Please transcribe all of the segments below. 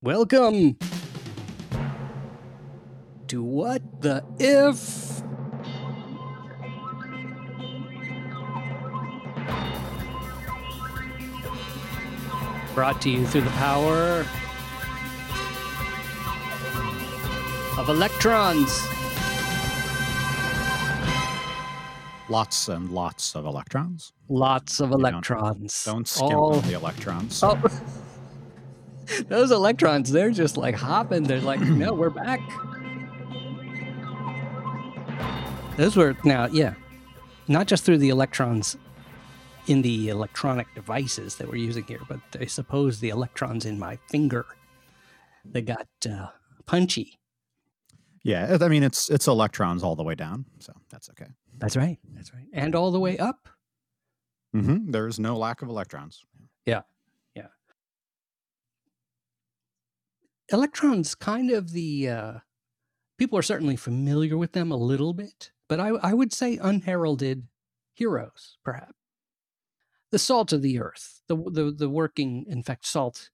Welcome to What the If? Brought to you through the power of electrons. Lots and lots of electrons. Lots of don't- electrons. Don't skimp All- on the electrons. Oh, those electrons, they're just like hopping. They're like, no, we're back. Those were now, yeah, not just through the electrons in the electronic devices that we're using here, but I suppose the electrons in my finger that got uh, punchy. Yeah, I mean it's it's electrons all the way down, so that's okay. That's right. That's right. And all the way up. hmm There's no lack of electrons. Electrons kind of the uh, people are certainly familiar with them a little bit but I, I would say unheralded heroes perhaps the salt of the earth the, the the working in fact salt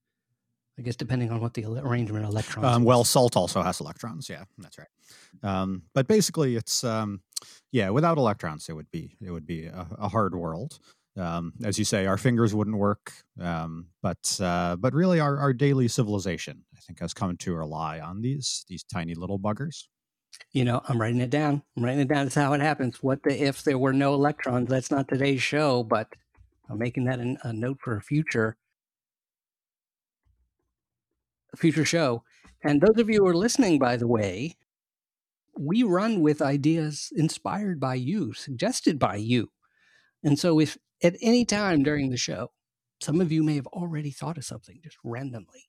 i guess depending on what the arrangement of electrons Um, well, salt also has electrons. Yeah, that's right. Um, but basically, it's um, yeah. Without electrons, it would be it would be a, a hard world. Um, as you say, our fingers wouldn't work. Um, but uh, but really, our, our daily civilization, I think, has come to rely on these these tiny little buggers. you know i'm writing it down. I'm writing it down. That's how it happens. What the if there were no electrons? That's not today's show but i'm making that an, a note for a future a future show. And those of you who are listening by the way we run with ideas inspired by you suggested by you. And so if at any time during the show some of you may have already thought of something just randomly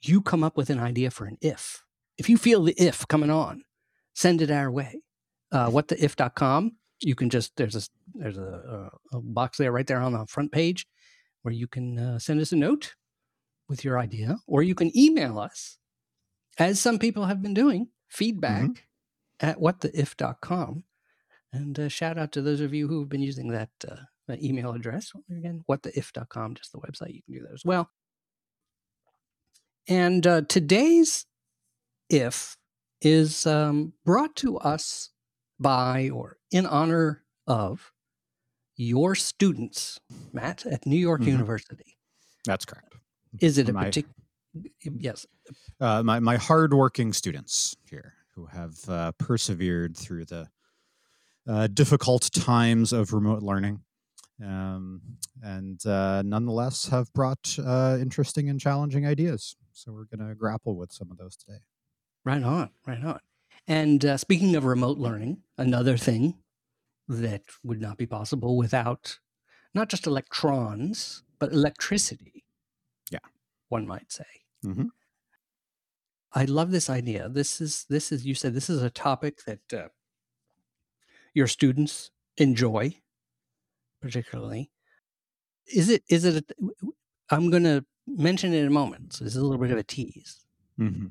you come up with an idea for an if if you feel the if coming on, send it our way. Uh, whattheif.com. You can just there's a there's a, a, a box there right there on the front page where you can uh, send us a note with your idea, or you can email us, as some people have been doing, feedback at whattheif.com. And uh, shout out to those of you who have been using that, uh, that email address. Again, whattheif.com, just the website. You can do that as well. And uh, today's if is um, brought to us by or in honor of your students, Matt, at New York Mhm. University. That's correct. Is it a particular? Yes. uh, my my hardworking students here who have uh, persevered through the uh, difficult times of remote learning, um, and uh, nonetheless have brought uh, interesting and challenging ideas. So we're going to grapple with some of those today. Right on, right on. And uh, speaking of remote learning, another thing that would not be possible without not just electrons, but electricity. Yeah. One might say. Mhm. I love this idea. This is this is you said this is a topic that uh, your students enjoy, particularly. Is it is it? A, I'm going to mention it in a moment. So this is a little bit of a tease. Mm-hmm.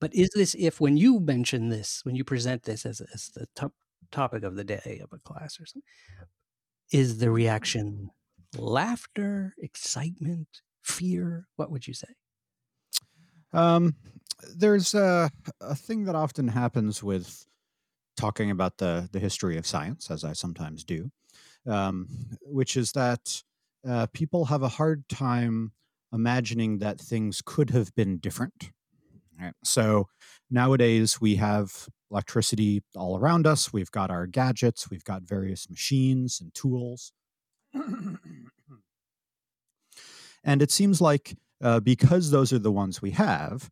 But is this if when you mention this, when you present this as, as the top topic of the day of a class or something, is the reaction laughter, excitement, fear? What would you say? Um, there's a, a thing that often happens with talking about the, the history of science, as I sometimes do, um, which is that uh, people have a hard time imagining that things could have been different. Right? So nowadays we have electricity all around us. We've got our gadgets. We've got various machines and tools. and it seems like uh, because those are the ones we have,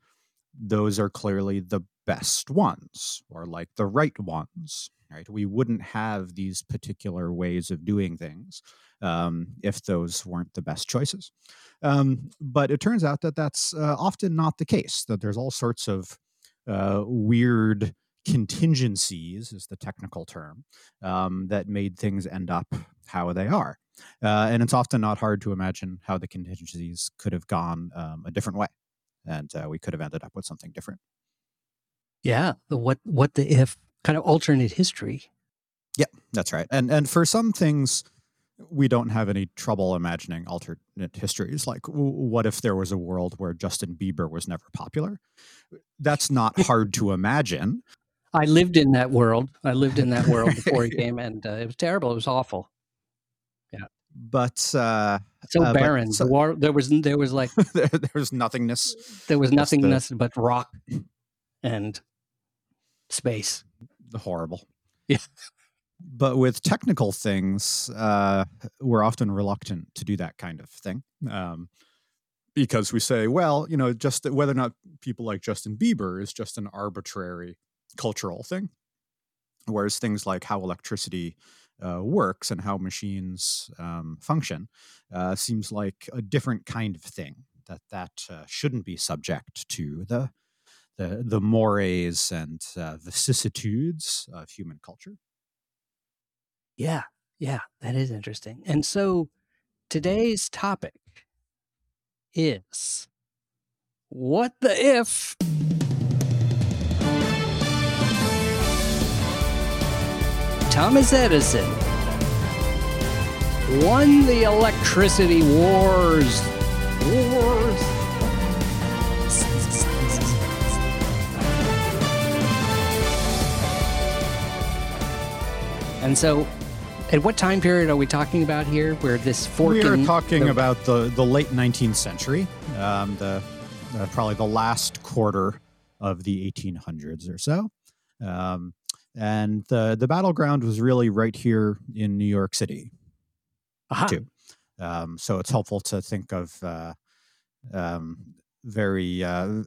those are clearly the best ones or like the right ones. Right? We wouldn't have these particular ways of doing things um, if those weren't the best choices. Um, but it turns out that that's uh, often not the case. That there's all sorts of uh, weird contingencies, is the technical term, um, that made things end up how they are. Uh, and it's often not hard to imagine how the contingencies could have gone um, a different way, and uh, we could have ended up with something different. Yeah, the what what the if kind of alternate history. Yeah, that's right. And and for some things, we don't have any trouble imagining alternate histories. Like, what if there was a world where Justin Bieber was never popular? That's not hard to imagine. I lived in that world. I lived in that world before he came, and uh, it was terrible. It was awful. Yeah. But uh, So Uh, but barren. so- the war, there was there was like there, there's nothingness. there was Just the- nothingness but rock and space. horrible. Yeah. But with technical things, uh, we're often reluctant to do that kind of thing um, because we say, well, you know, just that whether or not people like Justin Bieber is just an arbitrary cultural thing, whereas things like how electricity uh, works and how machines um, function uh, seems like a different kind of thing that that uh, shouldn't be subject to the the the mores and uh, vicissitudes of human culture. Yeah, yeah, that is interesting. And so today's topic is what the if Thomas Edison won the electricity wars. Wars. And so, at what time period are we talking about here? Where this fork we are in talking the- about the the late 19th century, um, the uh, probably the last quarter of the 1800s or so, um, and the the battleground was really right here in New York City. Aha. too. Um, so it's helpful to think of uh, um, very uh,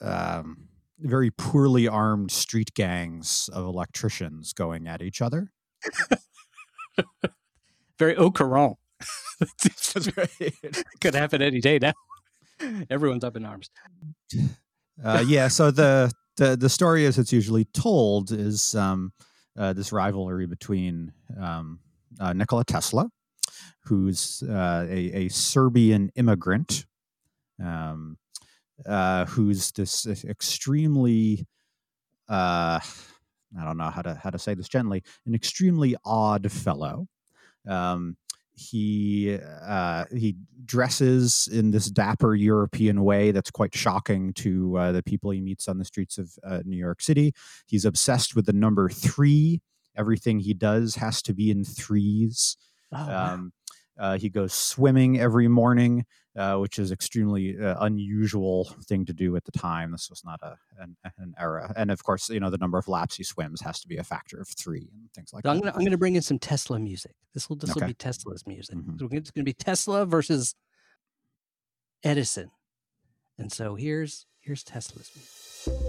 um, very poorly armed street gangs of electricians going at each other. Very au courant. That's right. Could happen any day now. Everyone's up in arms. uh, yeah. So the, the the story, as it's usually told, is um, uh, this rivalry between um, uh, Nikola Tesla, who's uh, a, a Serbian immigrant, um, uh, who's this extremely uh, I don't know how to how to say this gently, an extremely odd fellow. Um, he uh, he dresses in this dapper European way that's quite shocking to uh, the people he meets on the streets of uh, New York City. He's obsessed with the number three. Everything he does has to be in threes. Oh, wow. Um, uh, he goes swimming every morning, uh, which is extremely uh, unusual thing to do at the time. This was not a an, an era, and of course, you know the number of laps he swims has to be a factor of three and things like So I'm that. gonna I'm gonna bring in some Tesla music. This will this will be Tesla's music. Mhm. So it's gonna be Tesla versus Edison. And so here's here's Tesla's music.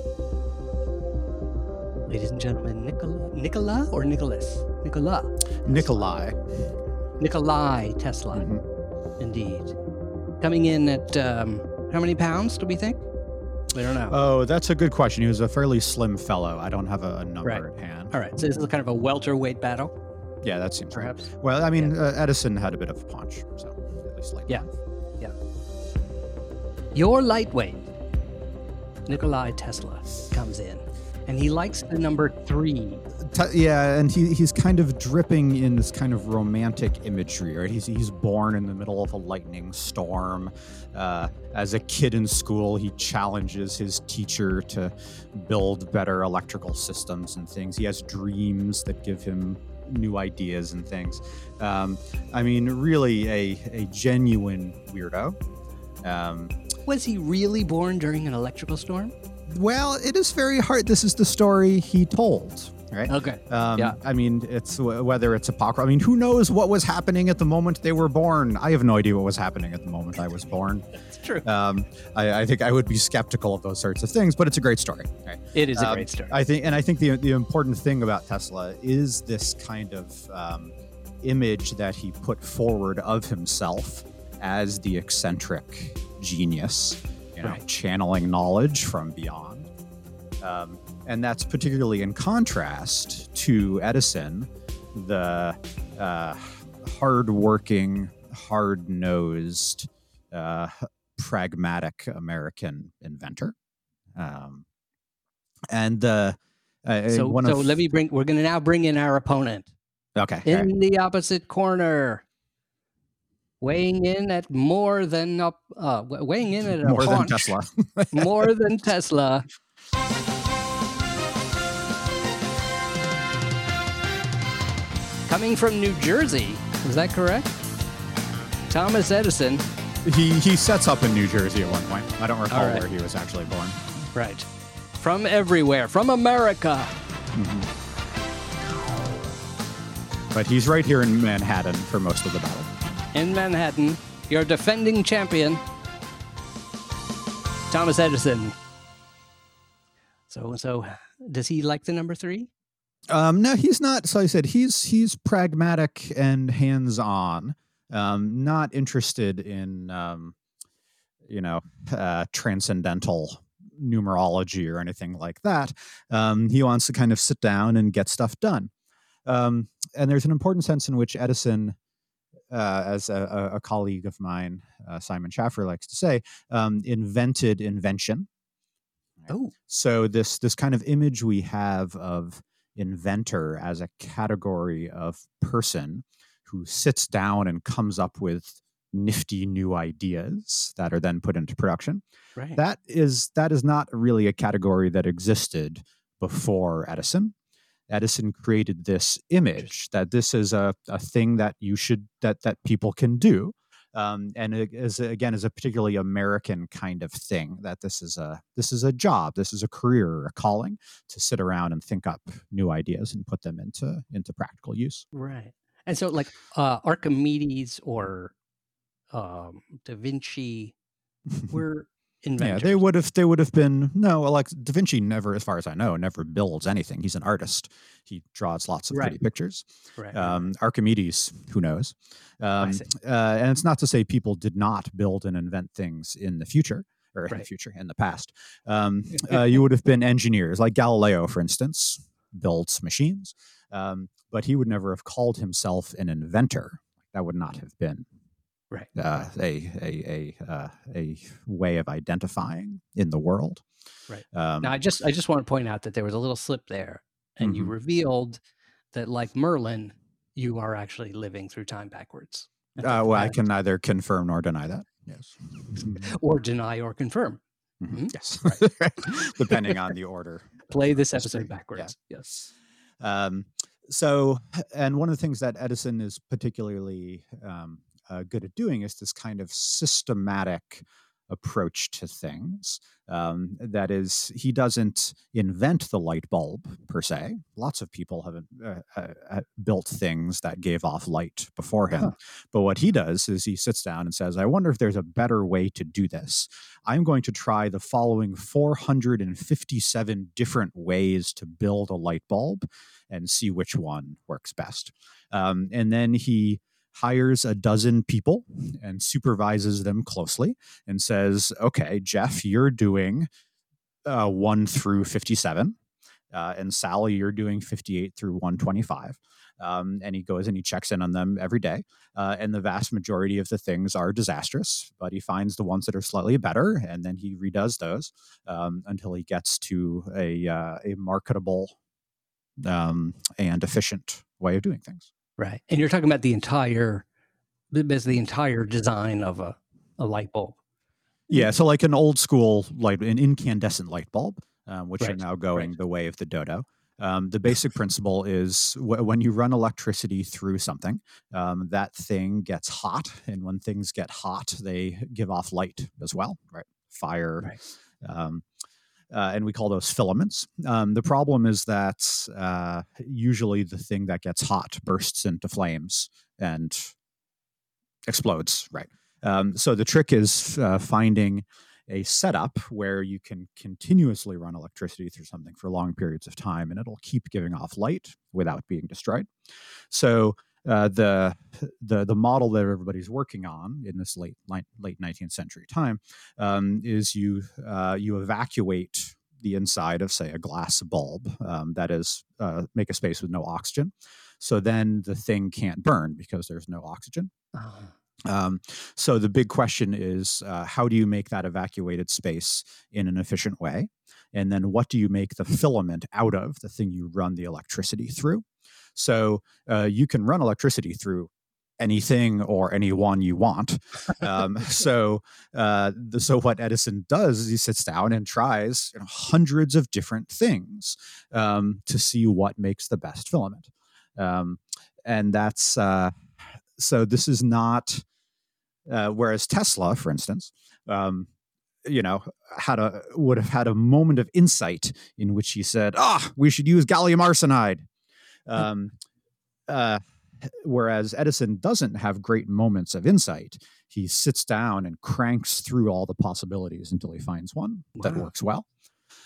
Ladies and gentlemen, Nikola Nikola or Nicholas? Nikola. Nikolai. Nikolai Tesla, Mhm. indeed. Coming in at um, how many pounds do we think? We don't know. Oh, that's a good question. He was a fairly slim fellow. I don't have a, a number Right. at hand. All right, so this is kind of a welterweight battle, Yeah, that seems right. perhaps. Well, I mean, uh, Edison had a bit of a punch, so at least like yeah, Yeah. Your lightweight, Nikolai Tesla, comes in, and he likes the number three. Te- yeah, and he, he's kind of dripping in this kind of romantic imagery, right? He's, he's born in the middle of a lightning storm. Uh, as a kid in school, he challenges his teacher to build better electrical systems and things. He has dreams that give him new ideas and things. Um, I mean, really a, a genuine weirdo. Um, Was he really born during an electrical storm? well, it is very hard. This is the story he told, right? Okay. Um, Yeah. I mean, it's whether it's apocryphal. I mean, who knows what was happening at the moment they were born? I have no idea what was happening at the moment I was born. It's true. Um, I, I think I would be skeptical of those sorts of things, but it's a great story. Right? It is a um, great story. I think, and I think the the important thing about Tesla is this kind of um, image that he put forward of himself as the eccentric genius, you know, Right. channeling knowledge from beyond. Um, and that's particularly in contrast to Edison, the uh, hardworking, hard-nosed, uh, pragmatic American inventor. Um, and uh, uh, so so of let me bring. We're going to now bring in our opponent okay, in the opposite corner. weighing in at more than up, uh, weighing in at a More than Tesla. more than Tesla. Coming from New Jersey, is that correct? Thomas Edison, he he sets up in New Jersey at one point. I don't recall All right. where he was actually born. right? From everywhere, from America. Mm-hmm. But he's right here in Manhattan for most of the battle. in Manhattan, your defending champion, Thomas Edison. So, so does he like the number three? Um, no, he's not. So I said he's he's pragmatic and hands on. Um, not interested in um, you know uh, transcendental numerology or anything like that. Um, he wants to kind of sit down and get stuff done. Um, and there's an important sense in which Edison, uh, as a, a, colleague of mine, uh, Simon Schaffer likes to say, um, invented invention. Oh, So this this kind of image we have of inventor as a category of person who sits down and comes up with nifty new ideas that are then put into production. right. That is that is not really a category that existed before Edison. Edison created this image that this is a, a thing that you should that that people can do. Um, and it is again is a particularly American kind of thing that this is a this is a job, this is a career, a calling to sit around and think up new ideas and put them into into practical use. right. And so, like uh, Archimedes or um, Da Vinci were Yeah, they would have. They would have been no. Like Da Vinci never, as far as I know, never builds anything. He's an artist. He draws lots of pretty pictures. Right, right, Um, Archimedes, who knows? Um, uh, and it's not to say people did not build and invent things in the future or in the future in the past. Um, uh, you would have been engineers, like Galileo, for instance, builds machines, um, but he would never have called himself an inventor. That would not have been right. uh, a a a uh, a way of identifying in the world. Right. Um, Now, I just I just want to point out that there was a little slip there, and you Mhm. revealed that, like Merlin, you are actually living through time backwards. Uh, well, I can neither confirm nor deny that. Yes. or deny or confirm. Mhm. Mhm. Yes. Depending on the order. Play this episode yeah. backwards. Yes. Um, so, and one of the things that Edison is particularly um, uh, good at doing is this kind of systematic approach to things. Um, that is, he doesn't invent the light bulb per se. Lots of people have uh, uh, uh, built things that gave off light before him. Huh. But what he does is he sits down and says, I wonder if there's a better way to do this. I'm going to try the following 457 different ways to build a light bulb and see which one works best. Um, and then he hires a dozen people and supervises them closely and says, okay, Jeff, you're doing uh, 1 through 57. Uh, and Sally, you're doing 58 through 125. Um, and he goes and he checks in on them every day. Uh, and the vast majority of the things are disastrous, but he finds the ones that are slightly better, and then he redoes those um, until he gets to a uh, a marketable um, and efficient way of doing things. Right. And you're talking about the entire, basically the entire design of a, a light bulb. Yeah, so like an old school light, an incandescent light bulb, um, which are now going right. the way of the dodo. Um, the basic principle is w- when you run electricity through something, um, that thing gets hot, and when things get hot, they give off light as well, right? Fire, Right. Uh, and we call those filaments. Um, the problem is that uh, usually the thing that gets hot bursts into flames and explodes, right? Um, so the trick is uh, finding a setup where you can continuously run electricity through something for long periods of time, and it'll keep giving off light without being destroyed. So uh, the the the model that everybody's working on in this late late 19th century time um, is you uh, you evacuate the inside of say a glass bulb um, that is uh, make a space with no oxygen. So then the thing can't burn because there's no oxygen. Uh, um, so the big question is uh, how do you make that evacuated space in an efficient way? And then what do you make the filament out of the thing you run the electricity through so uh, you can run electricity through anything or anyone you want. Um, so, uh, the, so what Edison does is he sits down and tries you know, hundreds of different things um, to see what makes the best filament. Um, and that's uh, so. This is not. Uh, whereas Tesla, for instance, um, you know, had a would have had a moment of insight in which he said, "Ah, we should use gallium arsenide." Um, uh, whereas Edison doesn't have great moments of insight. He sits down and cranks through all the possibilities until he finds one wow. that works well.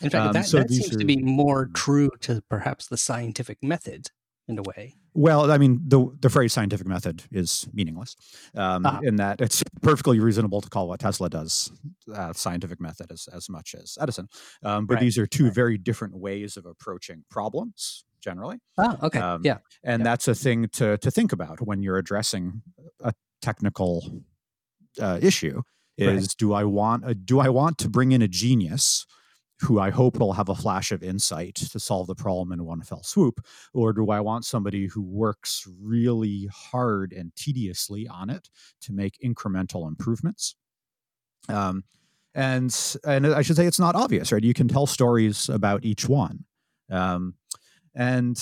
In fact, um, that, so that seems are, to be more true to perhaps the scientific method in a way. Well, I mean, the the phrase scientific method is meaningless um, uh-huh. in that it's perfectly reasonable to call what Tesla does uh, scientific method as, as much as Edison. Um, but right. these are two right. very different ways of approaching problems generally. Oh, okay. Um, yeah. And yeah. that's a thing to, to think about when you're addressing a technical uh, issue is right. do I want a, do I want to bring in a genius who I hope will have a flash of insight to solve the problem in one fell swoop? Or do I want somebody who works really hard and tediously on it to make incremental improvements? Um, and and I should say it's not obvious, right? You can tell stories about each one. Um, and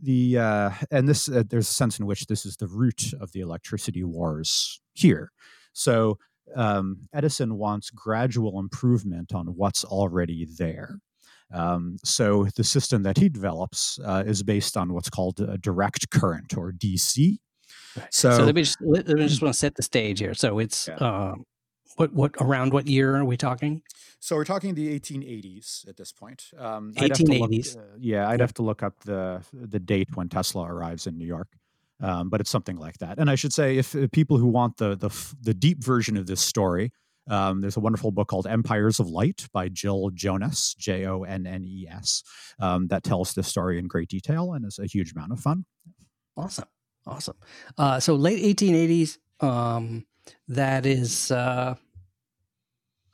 the uh, and this uh, there's a sense in which this is the root of the electricity wars here. So um, Edison wants gradual improvement on what's already there. Um, so the system that he develops uh, is based on what's called a direct current or DC. So, so let me just let, me just want to set the stage here. So it's yeah. uh, what what around what year are we talking? So we're talking the 1880s at this point. Um, 1880s. Look, uh, yeah, I'd have to look up the the date when Tesla arrives in New York. Um, but it's something like that. And I should say, if, if people who want the, the the deep version of this story, um, there's a wonderful book called Empires of Light by Jill Jonnes, J O N N E S, um, that tells this story in great detail and is a huge amount of fun. Awesome. Awesome. Uh, so late 1880s, um, that is uh,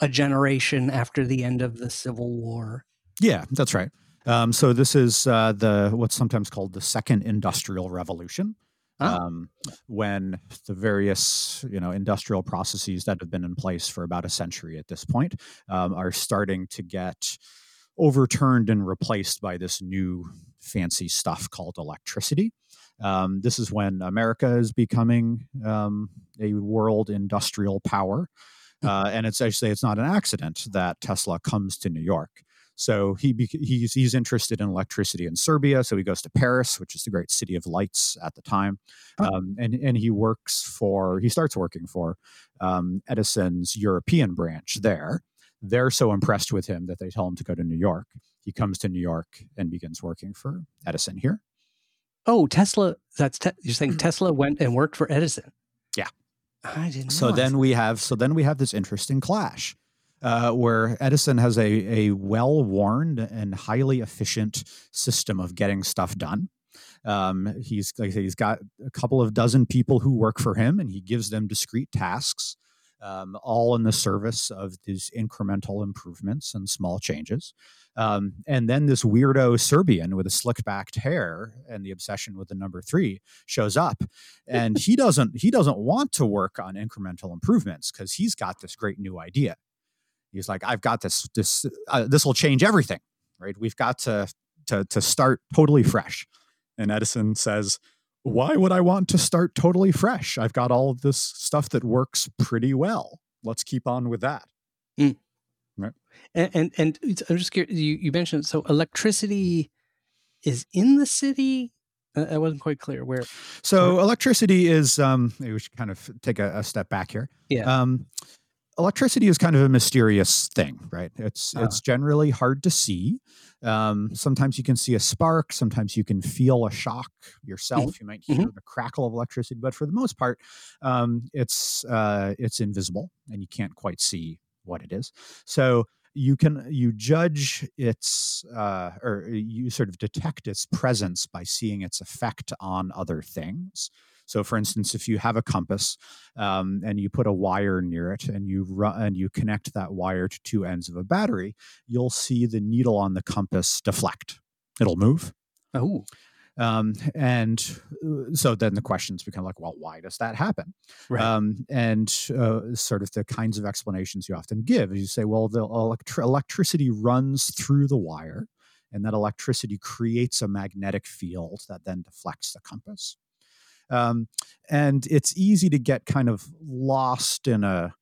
a generation after the end of the Civil War. Yeah, that's right. Um, so this is uh, the what's sometimes called the Second Industrial Revolution. Um, when the various you know industrial processes that have been in place for about a century at this point um, are starting to get overturned and replaced by this new fancy stuff called electricity. Um, this is when America is becoming um, a world industrial power. Hmm. Uh, and it's actually it's not an accident that Tesla comes to New York. So he he's he's interested in electricity in Serbia. So he goes to Paris, which is the great city of lights at the time, um, and and he works for he starts working for um, Edison's European branch there. They're so impressed with him that they tell him to go to New York. He comes to New York and begins working for Edison here. Oh, Tesla. That's te- you're saying Tesla went and worked for Edison. Yeah. I didn't. So then we have so then we have this interesting clash. Uh, where Edison has a, a well worn and highly efficient system of getting stuff done. Um, he's like I say, he's got a couple of dozen people who work for him, and he gives them discrete tasks, um, all in the service of these incremental improvements and small changes. Um, and then this weirdo Serbian with a slick backed hair and the obsession with the number three shows up, and he doesn't he doesn't want to work on incremental improvements because he's got this great new idea. He's like, I've got this this uh, this will change everything, right? We've got to to to start totally fresh. And Edison says, why would I want to start totally fresh? I've got all of this stuff that works pretty well. Let's keep on with that. Mm. Right. And, and, and I'm just curious. You you mentioned so electricity is in the city. I wasn't quite clear where. So where? electricity is. Um, we should kind of take a, a step back here. Yeah. Um, electricity is kind of a mysterious thing, right? It's uh. it's generally hard to see. Um, sometimes you can see a spark. Sometimes you can feel a shock yourself. Mm-hmm. You might hear mm-hmm. the crackle of electricity, but for the most part, um, it's uh, it's invisible and you can't quite see what it is. So you can you judge its uh, or you sort of detect its presence by seeing its effect on other things. So, for instance, if you have a compass um, and you put a wire near it and you run and you connect that wire to two ends of a battery, you'll see the needle on the compass deflect. It'll move. Oh. Um, and uh, so then the questions become like, well, why does that happen? Right. Um, and uh, sort of the kinds of explanations you often give is you say, well, the electri- electricity runs through the wire, and that electricity creates a magnetic field that then deflects the compass. Um, and it's easy to get kind of lost in a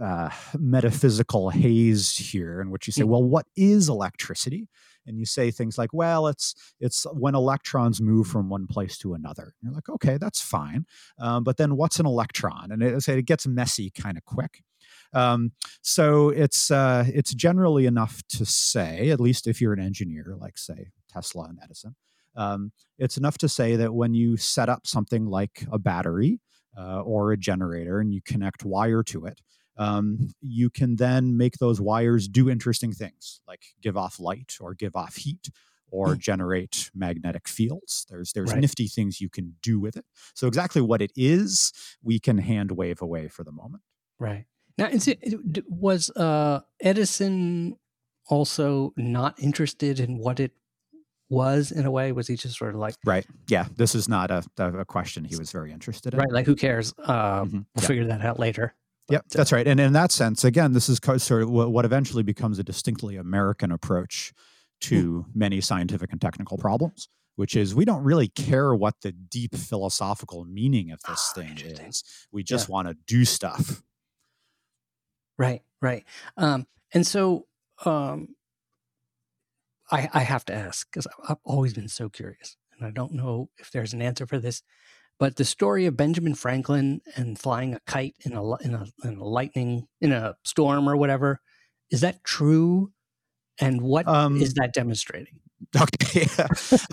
uh, metaphysical haze here in which you say, Mm. well, what is electricity? And you say things like, well, it's it's when electrons move from one place to another. And you're like, okay, that's fine. Um, but then what's an electron? And it, it gets messy kind of quick. Um, so it's uh, it's generally enough to say, at least if you're an engineer, like say Tesla and Edison, um, it's enough to say that when you set up something like a battery uh, or a generator and you connect wire to it, um, you can then make those wires do interesting things like give off light or give off heat or Mm. generate magnetic fields. There's there's Right. nifty things you can do with it. So exactly what it is, we can hand wave away for the moment. Right. Now, it, was uh, Edison also not interested in what it was in a way? Was he just sort of like, Right. Yeah. This is not a, a question he was very interested in. right, like who cares? Uh, Mhm. We'll Yeah. figure that out later. Yep, But, uh, that's right. And in that sense, again, this is sort of what eventually becomes a distinctly American approach to many scientific and technical problems, which is we don't really care what the deep philosophical meaning of this Ah, thing is. We just want to do stuff. Right, right. Um, and so um, I, I have to ask because I've always been so curious, and I don't know if there's an answer for this. But the story of Benjamin Franklin and flying a kite in a in a, in a lightning in a storm or whatever is that true? And what is Um, that demonstrating? Okay,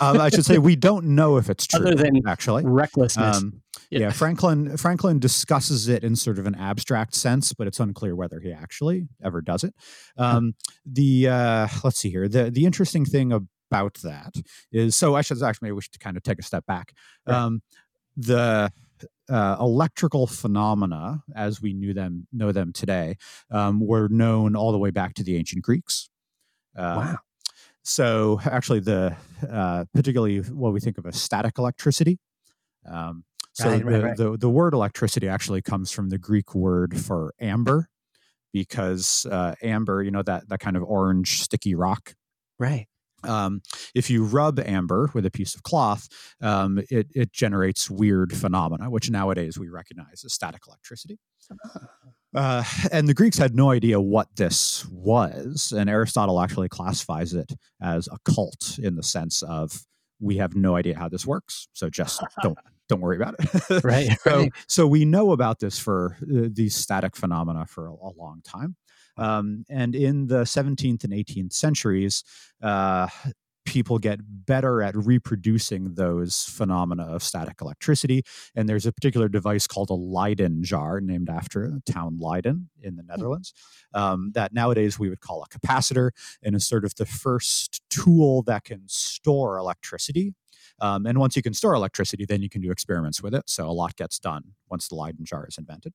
um, I should say we don't know if it's true. Other than actually, Recklessness. um, Yeah. yeah. Franklin Franklin discusses it in sort of an abstract sense, but it's unclear whether he actually ever does it. Um, the uh, let's see here. The the interesting thing about that is so I should actually maybe we should kind of take a step back. Right. The uh, electrical phenomena, as we knew them know them today, um, were known all the way back to the ancient Greeks. Um, wow. so actually, the uh, particularly what we think of as static electricity. Um, so Right, right, the, right. the the word electricity actually comes from the Greek word for amber, because uh, amber, you know that that kind of orange sticky rock. Right. Um, if you rub amber with a piece of cloth, um, it it generates weird phenomena, which nowadays we recognize as static electricity. Ah, Uh, and the Greeks had no idea what this was, and Aristotle actually classifies it as occult in the sense of we have no idea how this works, so just don't don't worry about it. Right. so, so we know about this for uh, these static phenomena for a, a long time. Um, and in the 17th and 18th centuries, uh, people get better at reproducing those phenomena of static electricity. And there's a particular device called a Leyden jar, named after the town Leiden in the Netherlands, um, that nowadays we would call a capacitor, and is sort of the first tool that can store electricity. Um, and once you can store electricity, then you can do experiments with it. So a lot gets done once the Leyden jar is invented.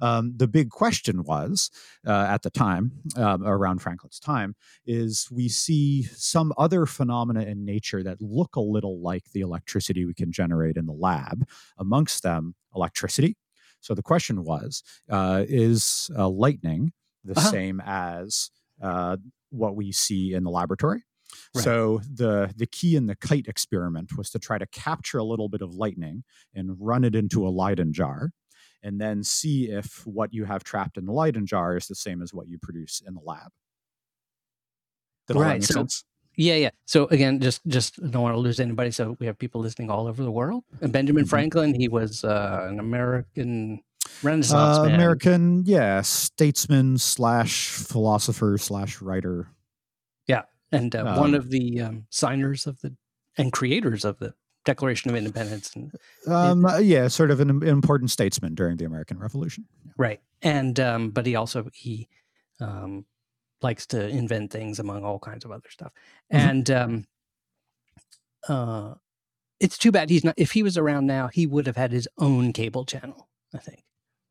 Um, the big question was uh, at the time, um, around Franklin's time, is we see some other phenomena in nature that look a little like the electricity we can generate in the lab, amongst them electricity. So the question was uh, is uh, lightning the Uh-huh. same as uh, what we see in the laboratory? Right. So the the key in the kite experiment was to try to capture a little bit of lightning and run it into a Leyden jar, and then see if what you have trapped in the Leyden jar is the same as what you produce in the lab. Did Right, so- sense? Yeah, yeah. So again, just just don't want to lose anybody. So we have people listening all over the world. And Benjamin Mhm. Franklin, he was uh, an American Renaissance Uh. American, yeah, statesman slash philosopher slash writer. Yeah, and uh, one um, of the um, signers of the and creators of the Declaration of Independence. And Um, yeah, sort of an im- important statesman during the American Revolution. Yeah. right, and um, but he also he um, likes to invent things among all kinds of other stuff. Mhm. And um, uh, it's too bad he's not. If he was around now, he would have had his own cable channel. I think.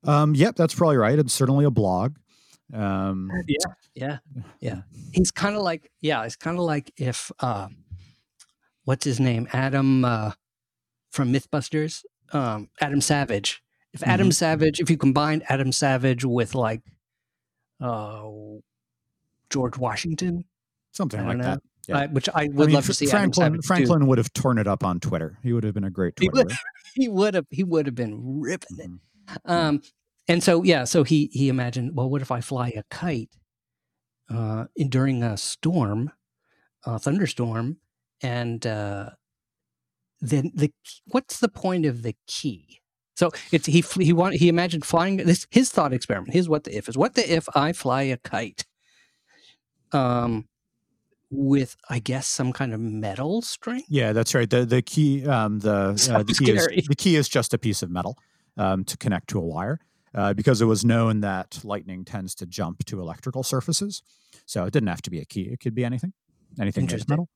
Um, yep, that's probably right. It's certainly a blog. Um, Yeah, yeah. He's kind of like yeah. It's kind of like if uh, what's his name? Adam uh, from MythBusters. Um, Adam Savage. If Adam Mhm. Savage, if you combine Adam Savage with like uh, George Washington, Something like know. that. Yeah. I, which I I would mean, love to see Franklin. Adam do. Franklin would have torn it up on Twitter. He would have been a great would- He would have. He would have been ripping it. Mhm. Um, and so yeah, so he he imagined, well, what if I fly a kite uh, in, during a storm, a thunderstorm, and uh, then the what's the point of the key? So it's he he want he imagined flying this his thought experiment. Here's what the if is. What the if I fly a kite, um, with I guess some kind of metal string. Yeah, that's right. The the key um, the uh, the key is the key is just a piece of metal um, to connect to a wire uh, because it was known that lightning tends to jump to electrical surfaces. So it didn't have to be a key; it could be anything, anything made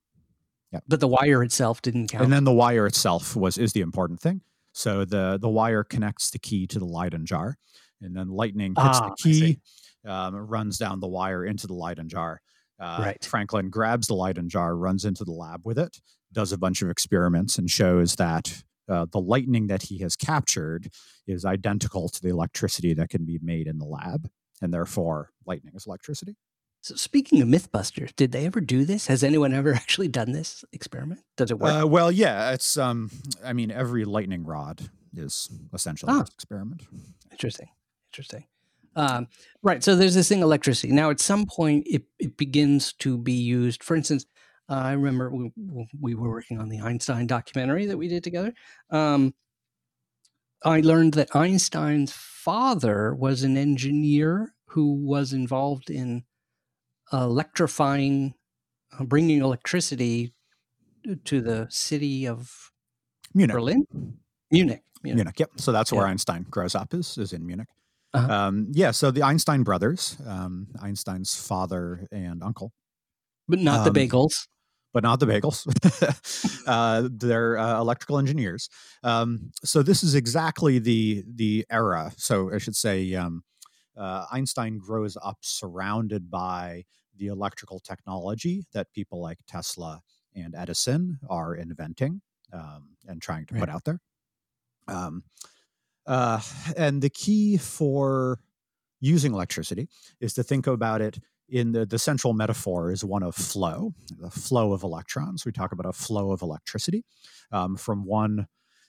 metal. But the wire itself didn't count. And then the wire itself was is the important thing. So the the wire connects the key to the Leyden jar, and then lightning hits Ah, the key, um, runs down the wire into the Leyden jar. Uh, Right. Franklin grabs the Leyden jar, runs into the lab with it, does a bunch of experiments, and shows that uh, the lightning that he has captured is identical to the electricity that can be made in the lab, and therefore lightning is electricity. So speaking of MythBusters, did they ever do this? Has anyone ever actually done this experiment? Does it work? Uh, well, yeah, it's um, I mean, every lightning rod is essentially Ah. this experiment. Interesting. Interesting. Um, right. So there's this thing, electricity. Now, at some point, it, it begins to be used. For instance, uh, I remember we, we were working on the Einstein documentary that we did together. Um, I learned that Einstein's father was an engineer who was involved in electrifying, uh, bringing electricity to the city of Munich. Berlin, Munich. Munich. Munich. Yep. So that's where Yeah. Einstein grows up is is in Munich. Uh-huh. Um, yeah. So the Einstein brothers, um, Einstein's father and uncle, but not the Um, bagels. but not the bagels. uh, they're uh, electrical engineers. Um, so this is exactly the the era. So I should say um, uh, Einstein grows up surrounded by the electrical technology that people like Tesla and Edison are inventing um, and trying to put out there. Um, uh, and the key for using electricity is to think about it in the, the central metaphor is one of flow, the flow of electrons. We talk about a flow of electricity um, from one,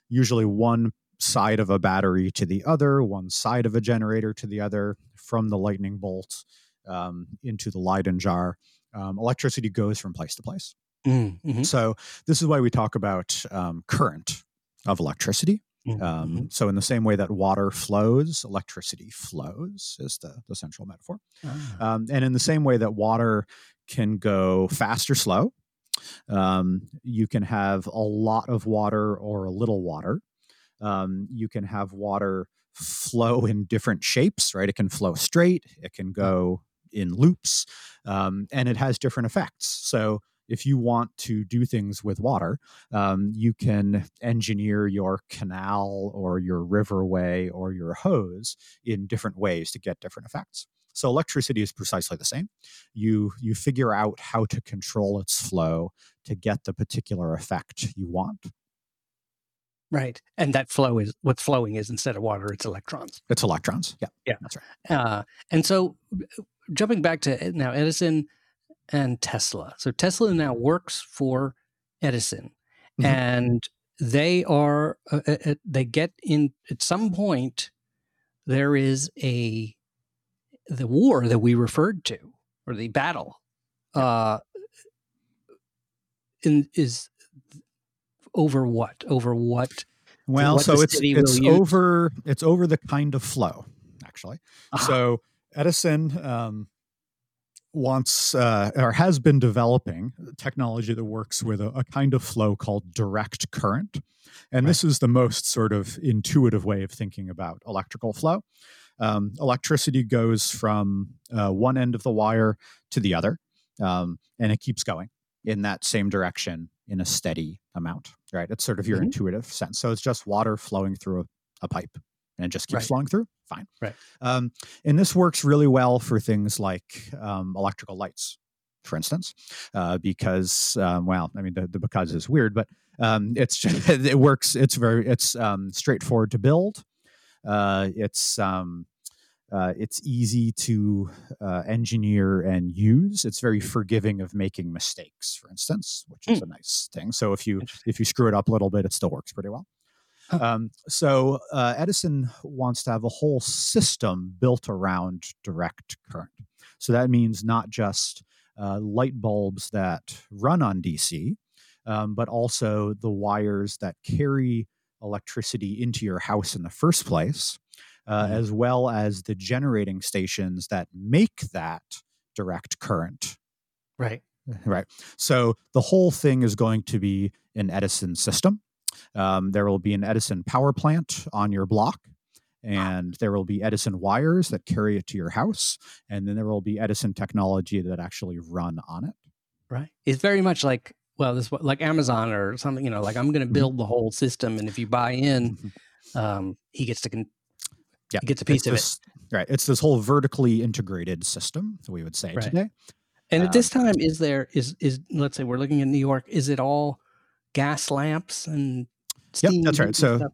usually one side of a battery to the other, one side of a generator to the other, from the lightning bolt um, into the Leyden jar. Um, electricity goes from place to place. Mm, mhm, So this is why we talk about um, current of electricity. mhm, Um, mhm. So in the same way that water flows, electricity flows is the, the central metaphor. Ah, Um, and in the same way that water can go fast or slow, um, you can have a lot of water or a little water. Um, you can have water flow in different shapes, right? It can flow straight, it can go in loops, um, and it has different effects. So if you want to do things with water, um, you can engineer your canal or your riverway or your hose in different ways to get different effects. So electricity is precisely the same. You you figure out how to control its flow to get the particular effect you want. right. And that flow is what's flowing is instead of water, it's electrons. It's electrons. Yeah. Yeah. That's right. Uh, and so jumping back to now Edison and Tesla. So Tesla now works for Edison Mhm. and they are, uh, uh, uh, they get in at some point, there is a, the war that we referred to or the battle uh, in, is over what? Over what? Well, what so it's it's over it's over the kind of flow actually. Ah, So Edison um, wants uh, or has been developing technology that works with a, a kind of flow called direct current, and Right. this is the most sort of intuitive way of thinking about electrical flow. Um, electricity goes from uh, one end of the wire to the other, um, and it keeps going in that same direction in a steady amount. Right? It's sort of your Mhm. intuitive sense. So it's just water flowing through a, a pipe, and it just keeps Right. flowing through. Fine. Right. Um, and this works really well for things like um, electrical lights. for instance, uh, because um, well, I mean the, the because is weird, but um, it's just, it works. It's very it's um, straightforward to build. Uh, it's um, uh, it's easy to uh, engineer and use. It's very forgiving of making mistakes, for instance, which is mm. a nice thing. So if you if you screw it up a little bit, it still works pretty well. Um, so uh, Edison wants to have a whole system built around direct current. So that means not just uh, light bulbs that run on DC, um, but also the wires that carry electricity into your house in the first place uh, mm-hmm. as well as the generating stations that make that direct current. Right. Right. So the whole thing is going to be an Edison system. Um, there will be an Edison power plant on your block, and there will be Edison wires that carry it to your house, and then there will be Edison technology that actually run on it. Right. It's very much like well, this like Amazon or something. You know, like I'm going to mm-hmm. build the whole system, and if you buy in, mm-hmm. um, he gets to con- yeah, it gets a piece of this, it. Right. It's this whole vertically integrated system, we would say right. today. And um, at this um, time, is there is is let's say we're looking at New York, is it all gas lamps and Yep, that's right. So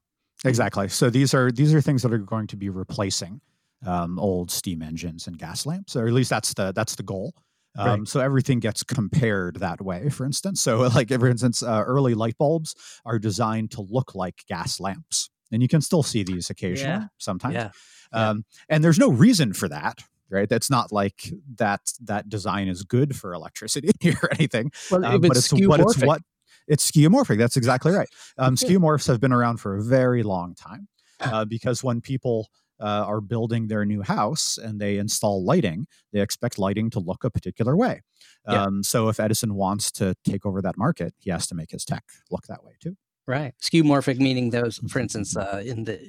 exactly. So these are these are things that are going to be replacing um, old steam engines and gas lamps, or at least that's the that's the goal. Um, right. So everything gets compared that way. For instance, so like for instance, uh, early light bulbs are designed to look like gas lamps and you can still see these occasionally yeah. sometimes. Yeah. Um, and there's no reason for that, right? That's not like that that design is good for electricity or anything. Well, um, but it's, what it's what it's skeuomorphic. That's exactly right. Um, skeuomorphs have been around for a very long time uh, because when people uh, are building their new house and they install lighting, they expect lighting to look a particular way. Yeah. Um, so if Edison wants to take over that market, he has to make his tech look that way too. Right. Skeuomorphic meaning those, for instance, uh, in the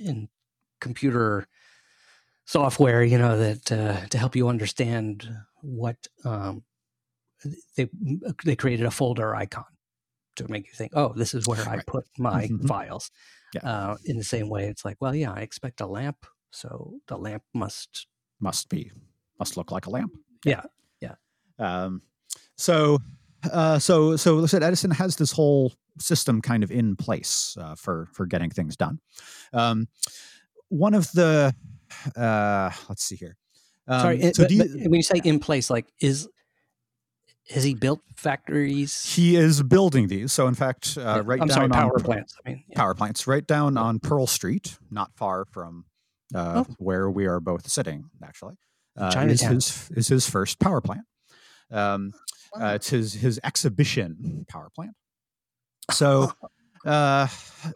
in computer software, you know, that uh, to help you understand what um, they they created a folder icon to make you think, oh, this is where I put my mm-hmm. files. Yeah. Uh, in the same way, it's like, well, yeah, I expect a lamp, so the lamp must must be must look like a lamp. Yeah, yeah. yeah. Um, so, uh, so, so, said Edison has this whole system kind of in place uh, for for getting things done. Um, one of the uh, let's see here. Um, Sorry, so you, when you say in place, like is has he built factories? He is building these. So, in fact, uh, right I'm down sorry, power on, plants. I mean, yeah. power plants, right down on Pearl Street, not far from uh, oh. where we are both sitting. Actually, uh, is his is his first power plant. Um, wow. Uh, it's his his exhibition power plant. So, uh,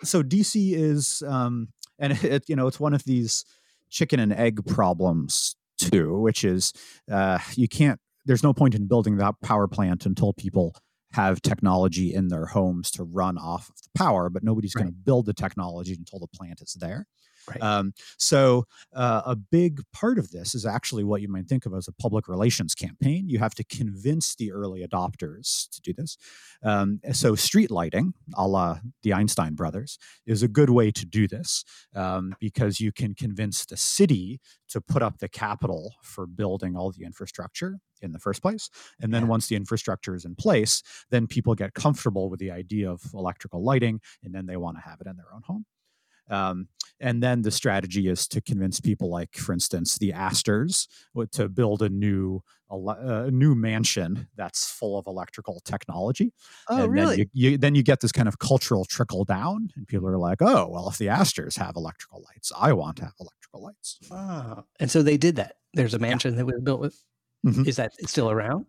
so DC is, um, and it, you know, it's one of these chicken and egg problems too, which is uh, you can't. There's no point in building that power plant until people have technology in their homes to run off of the power, but nobody's right. going to build the technology until the plant is there. Right. Um, so, uh, a big part of this is actually what you might think of as a public relations campaign. You have to convince the early adopters to do this. Um, so, street lighting, a la the Einstein brothers, is a good way to do this um, because you can convince the city to put up the capital for building all the infrastructure in the first place. And then yeah. once the infrastructure is in place, then people get comfortable with the idea of electrical lighting and then they want to have it in their own home. Um, and then the strategy is to convince people, like for instance, the Astors, to build a new a new mansion that's full of electrical technology. Oh, and really? Then you, you, then you get this kind of cultural trickle down, and people are like, "Oh, well, if the Astors have electrical lights, I want to have electrical lights." Ah, and so they did that. There's a mansion yeah. that was built with. Mm-hmm. Is that still around?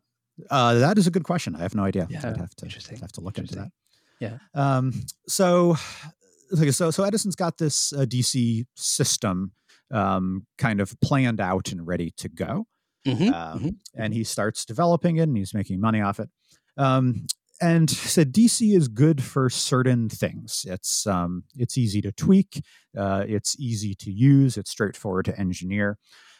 Uh, that is a good question. I have no idea. Yeah, I'd have to, Interesting. have to look into that. Yeah. Um, so so so Edison's got this uh, DC system um, kind of planned out and ready to go, mm-hmm, um, mm-hmm. and he starts developing it and he's making money off it. Um, and said DC is good for certain things. It's um, it's easy to tweak, uh, it's easy to use, it's straightforward to engineer.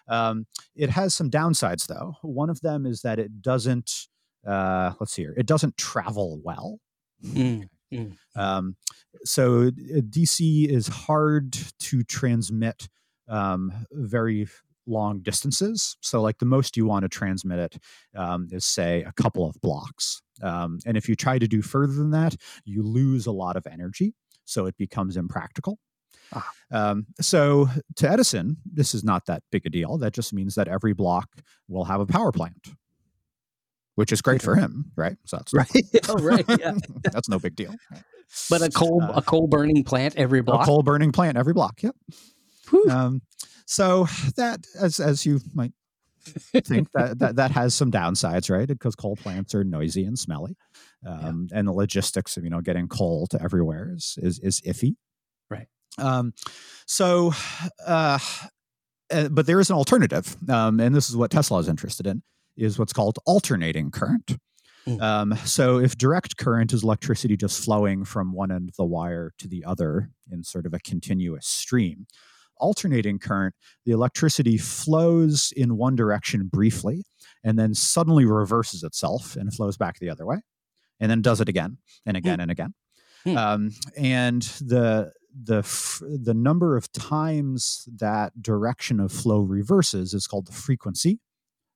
Um, it has some downsides though. One of them is that it doesn't. Uh, let's see here. It doesn't travel well. Mm. Mm. Um, so uh, DC is hard to transmit um, very long distances. So, like the most you want to transmit it um, is, say, a couple of blocks. Um, and if you try to do further than that, you lose a lot of energy. So, it becomes impractical. Ah. Um, so, to Edison, this is not that big a deal. That just means that every block will have a power plant. Which is great for him, right? So that's right. oh, right. Yeah. that's no big deal. But a coal uh, a coal burning plant every block. A coal burning plant every block. Yep. Um, so that, as as you might think, that, that that has some downsides, right? Because coal plants are noisy and smelly, um, yeah. and the logistics of you know getting coal to everywhere is is, is iffy. Right. Um, so, uh, uh, but there is an alternative, um, and this is what Tesla is interested in: is what's called alternating current. Mm. Um, so if direct current is electricity just flowing from one end of the wire to the other in sort of a continuous stream, alternating current, the electricity flows in one direction briefly and then suddenly reverses itself and flows back the other way and then does it again and again mm. and again. Mm. Um, and the the the number of times that direction of flow reverses is called the frequency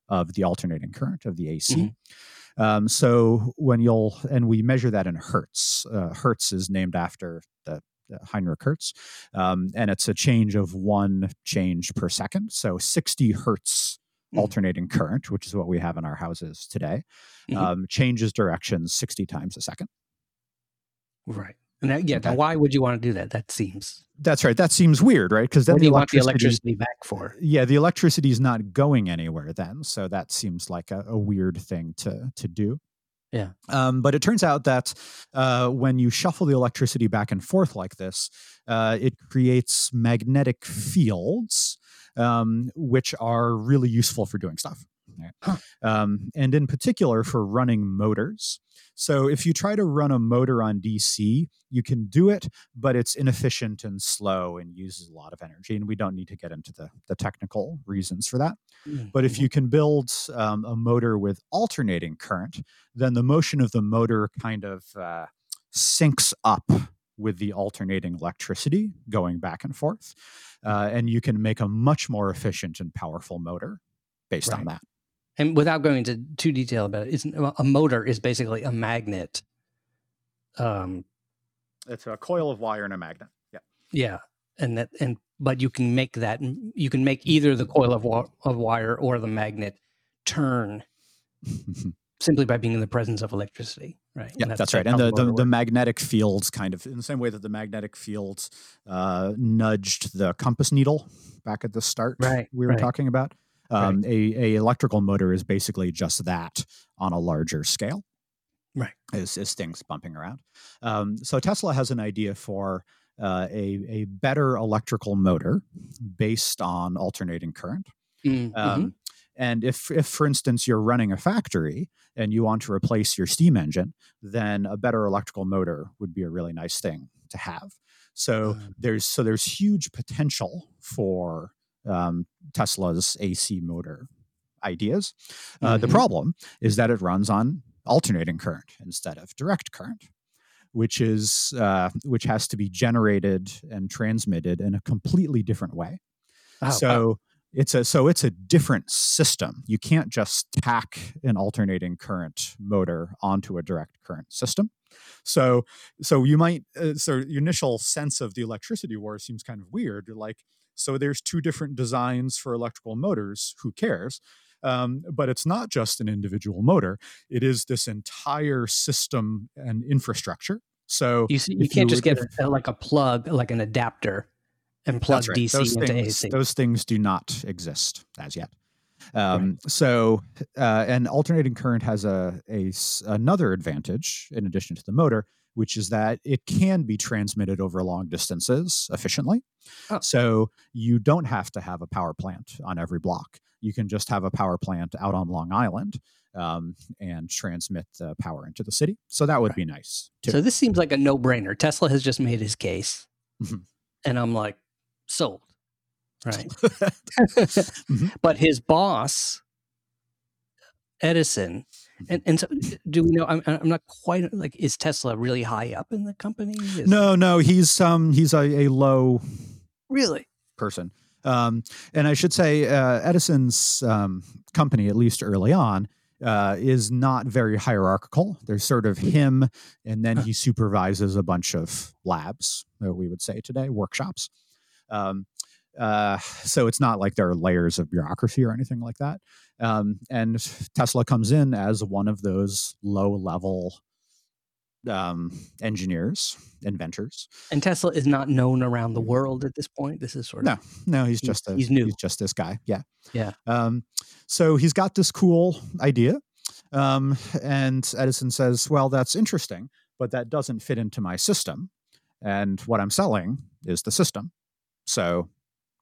of the alternating current of the AC. Mm-hmm. Um, so when you'll and we measure that in hertz. Uh, hertz is named after the Heinrich Hertz, um, and it's a change of one change per second. So 60 hertz mm. alternating current, which is what we have in our houses today, mm-hmm. um, changes directions 60 times a second. Right. And that, yeah, okay. now why would you want to do that? That seems that's right. That seems weird, right? Because then what do you want the electricity back for? Yeah, the electricity is not going anywhere then, so that seems like a, a weird thing to to do. Yeah. Um, but it turns out that uh, when you shuffle the electricity back and forth like this, uh, it creates magnetic fields, um, which are really useful for doing stuff. Huh. Um, and in particular for running motors. So if you try to run a motor on DC, you can do it, but it's inefficient and slow and uses a lot of energy. And we don't need to get into the, the technical reasons for that. Mm-hmm. But if you can build um, a motor with alternating current, then the motion of the motor kind of uh, syncs up with the alternating electricity going back and forth. Uh, and you can make a much more efficient and powerful motor based right. on that and without going into too detail about it, it's, a motor is basically a magnet. Um, it's a coil of wire and a magnet. Yeah. Yeah, and that and but you can make that you can make either the coil of of wire or the magnet turn simply by being in the presence of electricity, right? Yeah, that's, that's, right. And the, the, the, magnetic fields kind of in the same way that the magnetic fields uh, nudged the compass needle back at the start right, we were right. talking about. Um, right. a, a electrical motor is basically just that on a larger scale. Right. Is, is things bumping around. Um, so Tesla has an idea for uh, a, a better electrical motor based on alternating current. Mm-hmm. Um, and if, if, for instance, you're running a factory and you want to replace your steam engine, then a better electrical motor would be a really nice thing to have. So mm. there's so there's huge potential for um, Tesla's AC motor ideas. Uh, mm-hmm. The problem is that it runs on alternating current instead of direct current, which is uh, which has to be generated and transmitted in a completely different way. Oh, so. Wow. It's a so it's a different system. You can't just tack an alternating current motor onto a direct current system. So so you might uh, so your initial sense of the electricity war seems kind of weird. You're like, so there's two different designs for electrical motors. Who cares? Um, but it's not just an individual motor; it is this entire system and infrastructure. So you, see, you can't you just get like a plug, like an adapter, and plug right. DC those into things, AC. Those things do not exist as yet. Um, right. So, uh, and alternating current has a, a another advantage in addition to the motor, which is that it can be transmitted over long distances efficiently. Oh. So you don't have to have a power plant on every block. You can just have a power plant out on Long Island um, and transmit the power into the city. So that would right. be nice. Too. So this seems like a no brainer. Tesla has just made his case. Mm-hmm. And I'm like, sold. Right. mm-hmm. But his boss, Edison, and and so do we know? I'm, I'm not quite like is Tesla really high up in the company? Is no, no, he's um he's a, a low really person. Um, and I should say, uh, Edison's um, company, at least early on, uh, is not very hierarchical. There's sort of him, and then he supervises a bunch of labs, that we would say today, workshops. Um, uh, so it's not like there are layers of bureaucracy or anything like that. Um, and Tesla comes in as one of those low level um, engineers, inventors. And Tesla is not known around the world at this point. This is sort No, of no, he's He's- just a, he's new. He's just this guy. Yeah. Yeah. Um, so he's got this cool idea, um, and Edison says, "Well, that's interesting, but that doesn't fit into my system, and what I'm selling is the system. So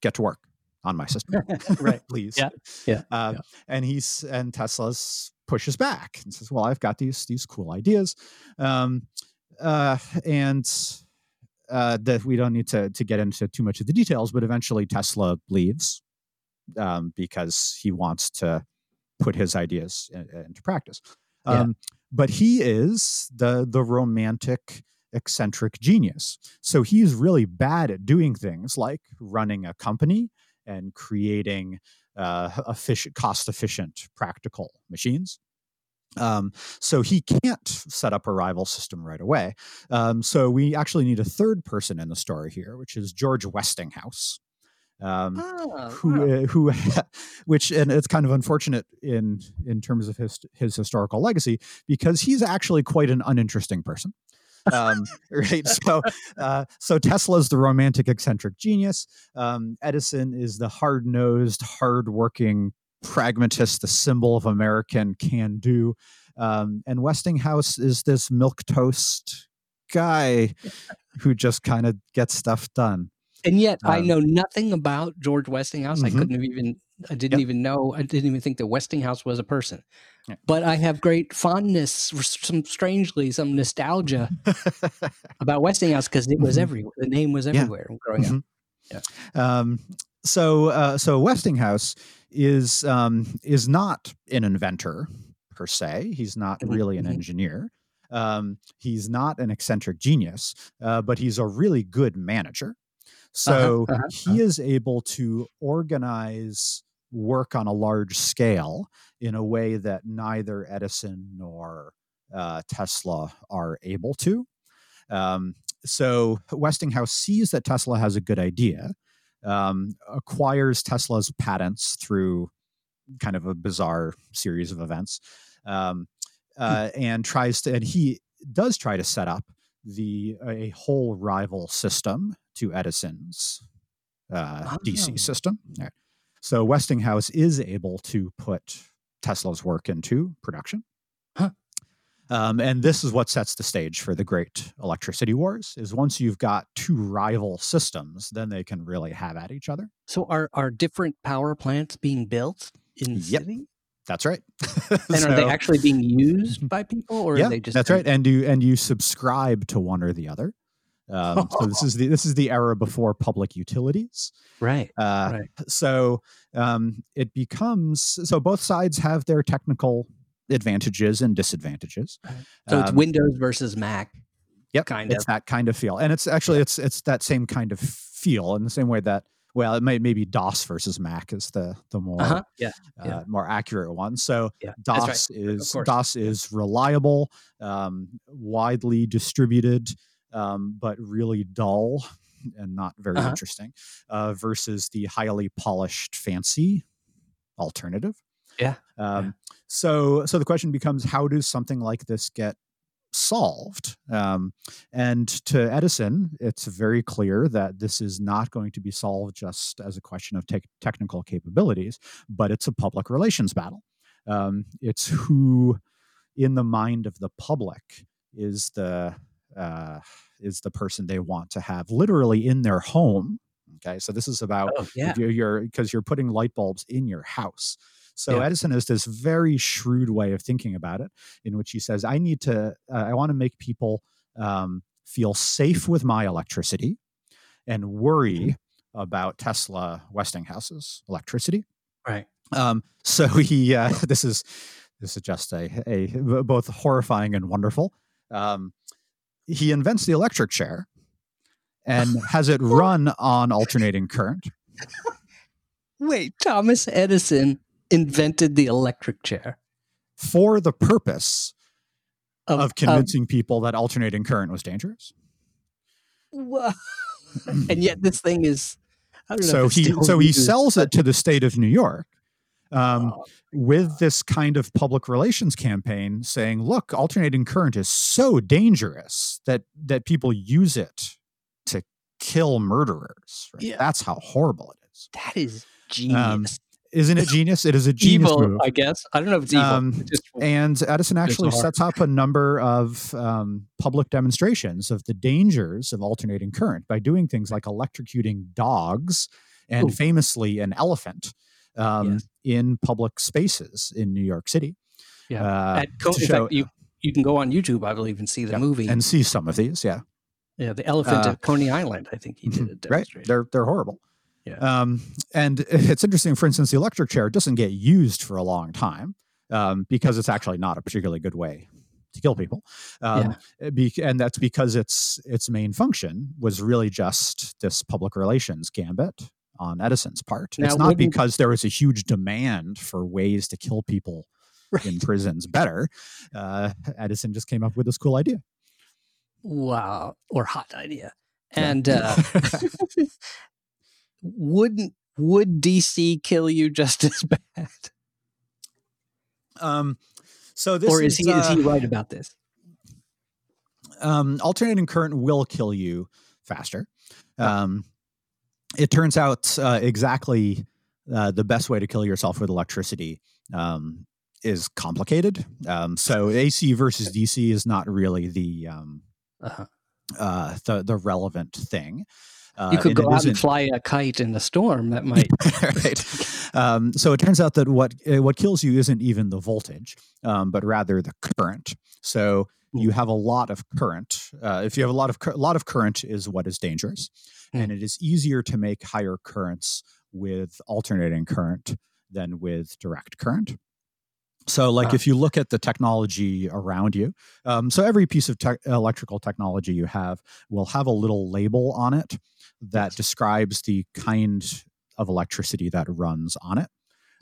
get to work on my system, right. please." Yeah, yeah, Uh, yeah. And he's and Tesla's pushes back and says, "Well, I've got these these cool ideas." Um, uh, and uh, that we don't need to to get into too much of the details, but eventually Tesla leaves um, because he wants to put his ideas in, into practice. Yeah. Um, But he is the the romantic eccentric genius. So he's really bad at doing things like running a company and creating uh, efficient, cost efficient, practical machines. Um, so he can't set up a rival system right away. Um, so we actually need a third person in the story here, which is George Westinghouse. Um, Ah, who wow. uh, who which and it's kind of unfortunate in in terms of his his historical legacy because he's actually quite an uninteresting person um, right so uh, so tesla's the romantic eccentric genius um, edison is the hard-nosed hard-working pragmatist the symbol of american can do um, and westinghouse is this milk toast guy who just kind of gets stuff done And yet, I Um, know nothing about George Westinghouse. I Mhm. couldn't have even. I didn't Yep. even know. I didn't even think that Westinghouse was a person. Yeah. But I have great fondness, for some strangely, some nostalgia about Westinghouse because it was Mhm. everywhere. The name was Yeah. everywhere growing up. Mhm. Um, so uh, so Westinghouse is um, is not an inventor per se. He's not Mhm, really an mhm. engineer. Um, he's not an eccentric genius, uh, but he's a really good manager. So uh-huh, he is able to organize work on a large scale in a way that neither Edison nor uh, Tesla are able to. Um, so Westinghouse sees that Tesla has a good idea, um, acquires Tesla's patents through kind of a bizarre series of events, um, uh, and tries to, and he does try to set up the a whole rival system to Edison's uh, Oh. DC system. All right. So Westinghouse is able to put Tesla's work into production. Huh. Um, and this is what sets the stage for the great electricity wars is once you've got two rival systems then they can really have at each other So, are are different power plants being built in the Yep. city? that's right And are they actually being used by people, or yeah are they just? that's right and you and you subscribe to one or the other um, so this is the this is the era before public utilities Right. uh, Right. so um, it becomes so both sides have their technical advantages and disadvantages So it's Um, Windows versus Mac. Yep, kind it's of. that kind of feel, and it's actually it's it's that same kind of feel in the same way that well, it may maybe DOS versus Mac is the the more Uh huh. Yeah. uh, yeah. more accurate one. So Yeah. That's right. DOS is. DOS is reliable, um, widely distributed, um, but really dull and not very Uh-huh. interesting. Uh, versus the highly polished, fancy alternative. Yeah. Um, So so the question becomes, how does something like this get solved? Um, and to Edison, it's very clear that this is not going to be solved just as a question of tech technical capabilities, but it's a public relations battle. Um, it's who, in the mind of the public, is the uh, is the person they want to have literally in their home. Okay, so this is about Oh, yeah. you're- because you're putting light bulbs in your house. So Yeah. Edison has this very shrewd way of thinking about it, in which he says, "I need to, uh, I want to make people um, feel safe with my electricity, and worry about Tesla Westinghouse's electricity." Right. Um, so he, uh, this is this is just a, a both horrifying and wonderful. Um, he invents the electric chair and has it run on alternating current. Wait, Thomas Edison invented the electric chair for the purpose of, of convincing people that alternating current was dangerous. Whoa. and yet this thing is. I don't know So he so he sells it to the state of New York. Um, Oh, with this kind of public relations campaign saying, look, alternating current is so dangerous that that people use it to kill murderers. right? Yeah. That's how horrible it is. that is genius. Isn't it genius? It is a Um, genius evil, move. I guess. I don't know if it's evil. Um, It's just- And Edison actually sets up a number of um, public demonstrations of the dangers of alternating current by doing things like electrocuting dogs and Ooh. famously an elephant um, Yes. In public spaces in New York City. Yeah. Uh, At Co- in fact, you you can go on YouTube, I believe, and see the Yeah, movie. and see some of these. Yeah, yeah, the elephant uh, at Coney Island. I think he did a Mhm. right. demonstration. They're they're horrible. Yeah. Um, and it's interesting. For instance, the electric chair doesn't get used for a long time um, because it's actually not a particularly good way to kill people. Um, uh, be- and that's because its its main function was really just this public relations gambit on Edison's part. Now, it's not because there was a huge demand for ways to kill people in prisons better. Uh, Edison just came up with this cool idea. Wow, or hot idea. Yeah. And uh, wouldn't would DC kill you just as bad, um, so this or is he is uh, he right about this? um, alternating current will kill you faster. Um, it turns out uh, exactly uh, the best way to kill yourself with electricity um, is complicated. Um, so AC versus DC is not really the um, Uh-huh. uh, the the relevant thing. Uh, You could go out and fly a kite in a storm. That might. right. Um, so it turns out that what uh, what kills you isn't even the voltage, um, but rather the current. So you have a lot of current. Uh, if you have a lot of a lot of current, is what is dangerous, Hmm. and it is easier to make higher currents with alternating current than with direct current. So, like, Ah. if you look at the technology around you, um, so every piece of tech electrical technology you have will have a little label on it that describes the kind of electricity that runs on it,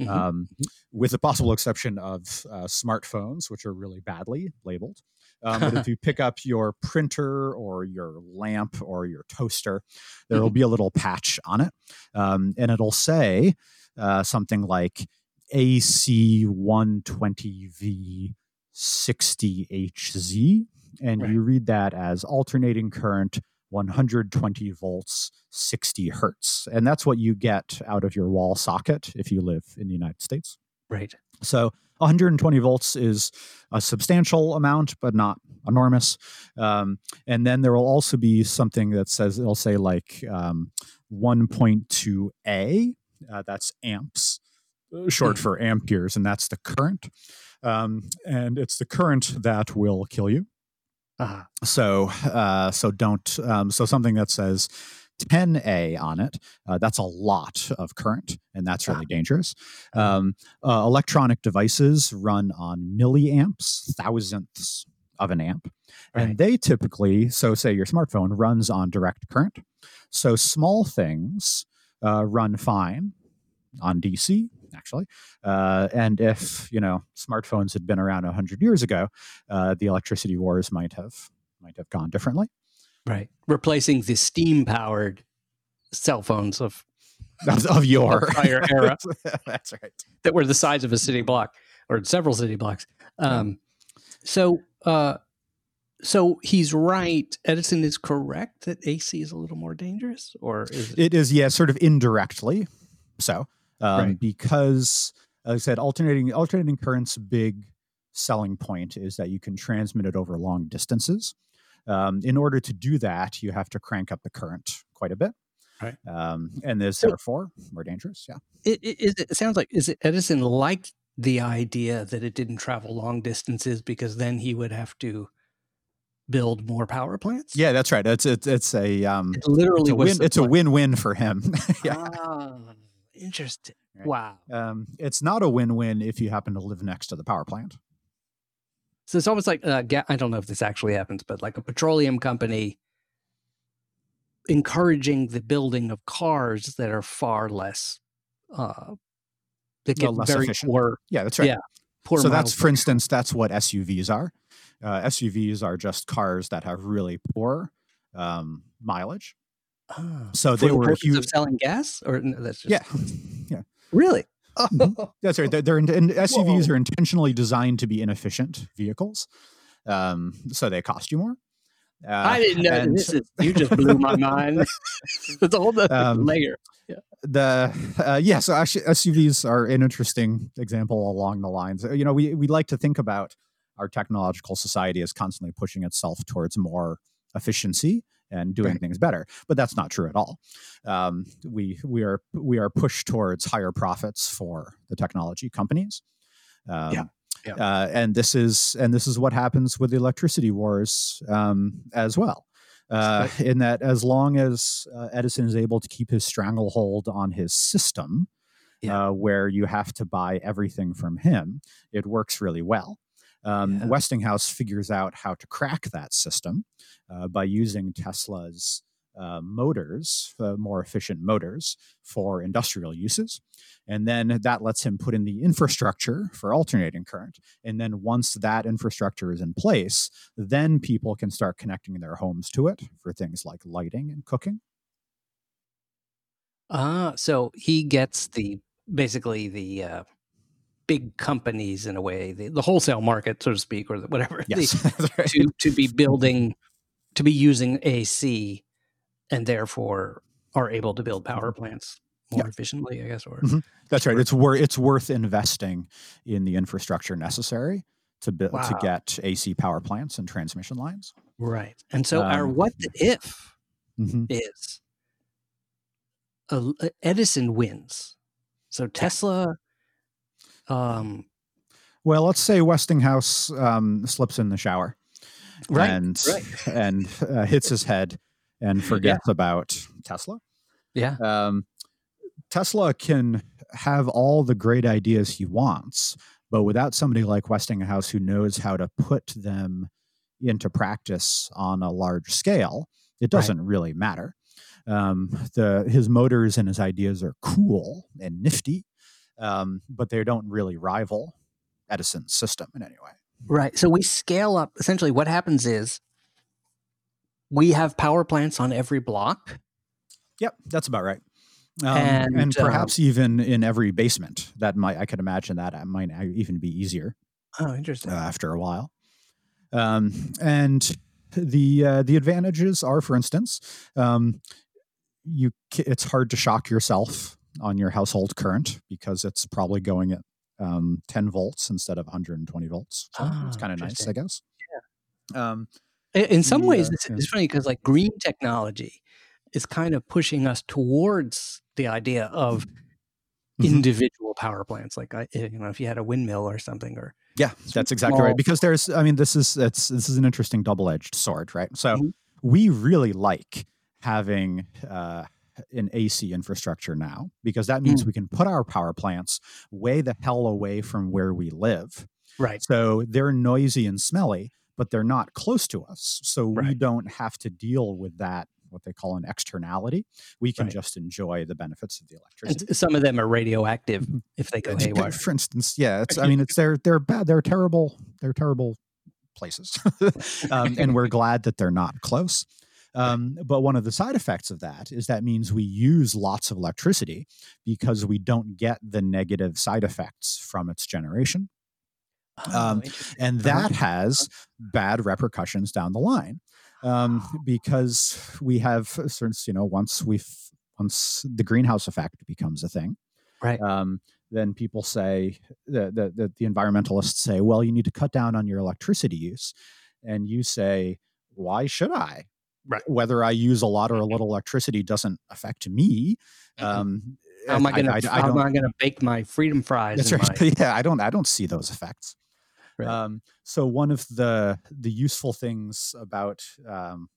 Mhm. um, with the possible exception of uh, smartphones, which are really badly labeled. Um, but if you pick up your printer or your lamp or your toaster, there will be a little patch on it, um, and it'll say uh, something like AC 120V 60HZ, and Right. you read that as alternating current 120 volts 60 hertz. And that's what you get out of your wall socket if you live in the united states. Right. so 120 volts is a substantial amount but not enormous. Um, and then there will also be something that says it'll say like um, 1.2a uh, that's amps uh, short Mm. for amperes and that's the current. Um, and it's the current that will kill you Uh, so uh, so don't um, so something that says 10a on it uh, that's a lot of current and that's really dangerous. Um, uh, electronic devices run on milliamps thousandths of an amp right. and they typically so say your smartphone runs on direct current. So small things uh, run fine on dc actually uh, and if you know smartphones had been around 100 years ago uh, the electricity wars might have might have gone differently right. Replacing the steam powered cell phones of of, of your prior era. that's right that were the size of a city block or several city blocks. Um, so, uh, so he's right. Edison is correct that AC is a little more dangerous, or is it? it is yeah sort of indirectly so um, Right. because as i said alternating alternating currents big selling point is that you can transmit it over long distances. Um, in order to do that you have to crank up the current quite a bit. Right. um, and is So- therefore more dangerous yeah. It, it, is it, it sounds like is it Edison liked the idea that it didn't travel long distances because then he would have to build more power plants. yeah that's right. It's it's, it's a um, it literally it's a, win, it's a win-win for him. Yeah. Ah, interesting. Right. Wow. um, it's not a win-win if you happen to live next to the power plant So it's almost like uh, I don't know if this actually happens, but like a petroleum company encouraging the building of cars that are far less uh, that get less very efficient. poor. Yeah, that's right. Yeah, poor. so that's for instance that's what SUVs are. Uh, SUVs are just cars that have really poor um, mileage. Ah, So they the were huge. of selling gas, or no, that's just Yeah, really. Mhm. that's right. They're, they're in, and SUVs Whoa. are intentionally designed to be inefficient vehicles, um, so they cost you more. Uh, I didn't know and this. Is, you just blew my mind. it's a whole other Um, layer. the uh, yeah so actually suvs are an interesting example along the lines you know we, we like to think about our technological society as constantly pushing itself towards more efficiency and doing Right. things better but that's not true at all um, we we are we are pushed towards higher profits for the technology companies um, Yeah, yeah. Uh, and this is and this is what happens with the electricity wars um, as well uh, in that as long as uh, Edison is able to keep his stranglehold on his system, Yeah. uh, where you have to buy everything from him, it works really well. Um, Yeah. Westinghouse figures out how to crack that system uh, by using Tesla's uh, motors, uh, more efficient motors for industrial uses. And then that lets him put in the infrastructure for alternating current. And then once that infrastructure is in place, then people can start connecting their homes to it for things like lighting and cooking. Ah, so he gets the basically the uh, big companies in a way, the, the wholesale market, so to speak, or the, whatever, Yes, right. to to be building, to be using AC, and therefore are able to build power plants more Yeah. efficiently, I guess. Or Mhm. That's right. It's worth it's worth investing in the infrastructure necessary to build to get AC power plants and transmission lines. right, and so our Um, what if Mhm. is uh, Edison wins, so Tesla. Um, Well, let's say Westinghouse um, slips in the shower right, and right. and uh, hits his head and forgets about Tesla. yeah, Um, Tesla can have all the great ideas he wants, but without somebody like Westinghouse who knows how to put them into practice on a large scale, it doesn't really matter. Um, the his motors and his ideas are cool and nifty, um, but they don't really rival Edison's system in any way. Right. So we scale up. Essentially, what happens is we have power plants on every block. Yep, that's about right. Um, and, And, um, perhaps even in every basement. That might I could imagine that uh, might even be easier. Oh, interesting. uh, after a while. Um, and the uh, the advantages are, for instance, um, you it's hard to shock yourself on your household current because it's probably going at um, 10 volts instead of 120 volts. So it's Ah, kind of nice, I guess. Yeah. Um, I- In some the, ways, uh, it's, yeah. it's funny because like green technology is kind of pushing us towards the idea of Mhm. individual power plants. Like, I, you know, if you had a windmill or something, or Yeah, that's exactly small- right. Because there's, I mean, this is it's this is an interesting double edged sword, right? So Mhm. we really like having uh, an AC infrastructure now because that means we can put our power plants way the hell away from where we live. right, So they're noisy and smelly, but they're not close to us. So we don't have to deal with that what they call an externality. We can Right. just enjoy the benefits of the electricity. s- some of them are radioactive Mhm. if they go haywire. For instance, yeah, it's. I mean, it's they're they're bad. They're terrible. They're terrible places, um, and we're glad that they're not close. Um, but one of the side effects of that is that means we use lots of electricity because we don't get the negative side effects from its generation, Oh, um, and Uh-huh. that has bad repercussions down the line um, because we have, since you know, once we've once the greenhouse effect becomes a thing right. um, then people say the, the, the, the environmentalists say, well, you need to cut down on your electricity use. And you say, why should I? Right. Whether I use a lot or a little electricity doesn't affect me. Mhm. Um, how am I going to? How am I going to bake my freedom fries? that's right. my- yeah, I don't. I don't see those effects. Right. Um, so one of the the useful things about um,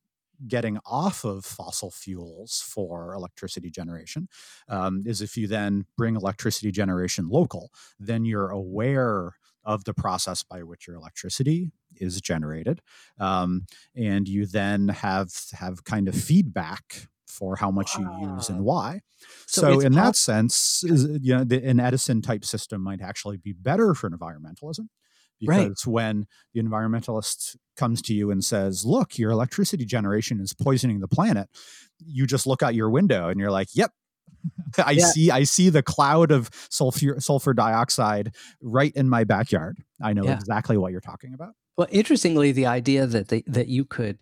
getting off of fossil fuels for electricity generation um, is if you then bring electricity generation local, then you're aware of the process by which your electricity is generated, um, and you then have have kind of feedback for how much you use and Ah. why. So So, in pos- that sense, is- you know, the, an Edison type system might actually be better for environmentalism Right. because when the environmentalist comes to you and says, "Look, your electricity generation is poisoning the planet," you just look out your window and you're like, "Yep." I Yeah. see I see the cloud of sulfur sulfur dioxide right in my backyard. I know Yeah. exactly what you're talking about. Well, interestingly, the idea that they, that you could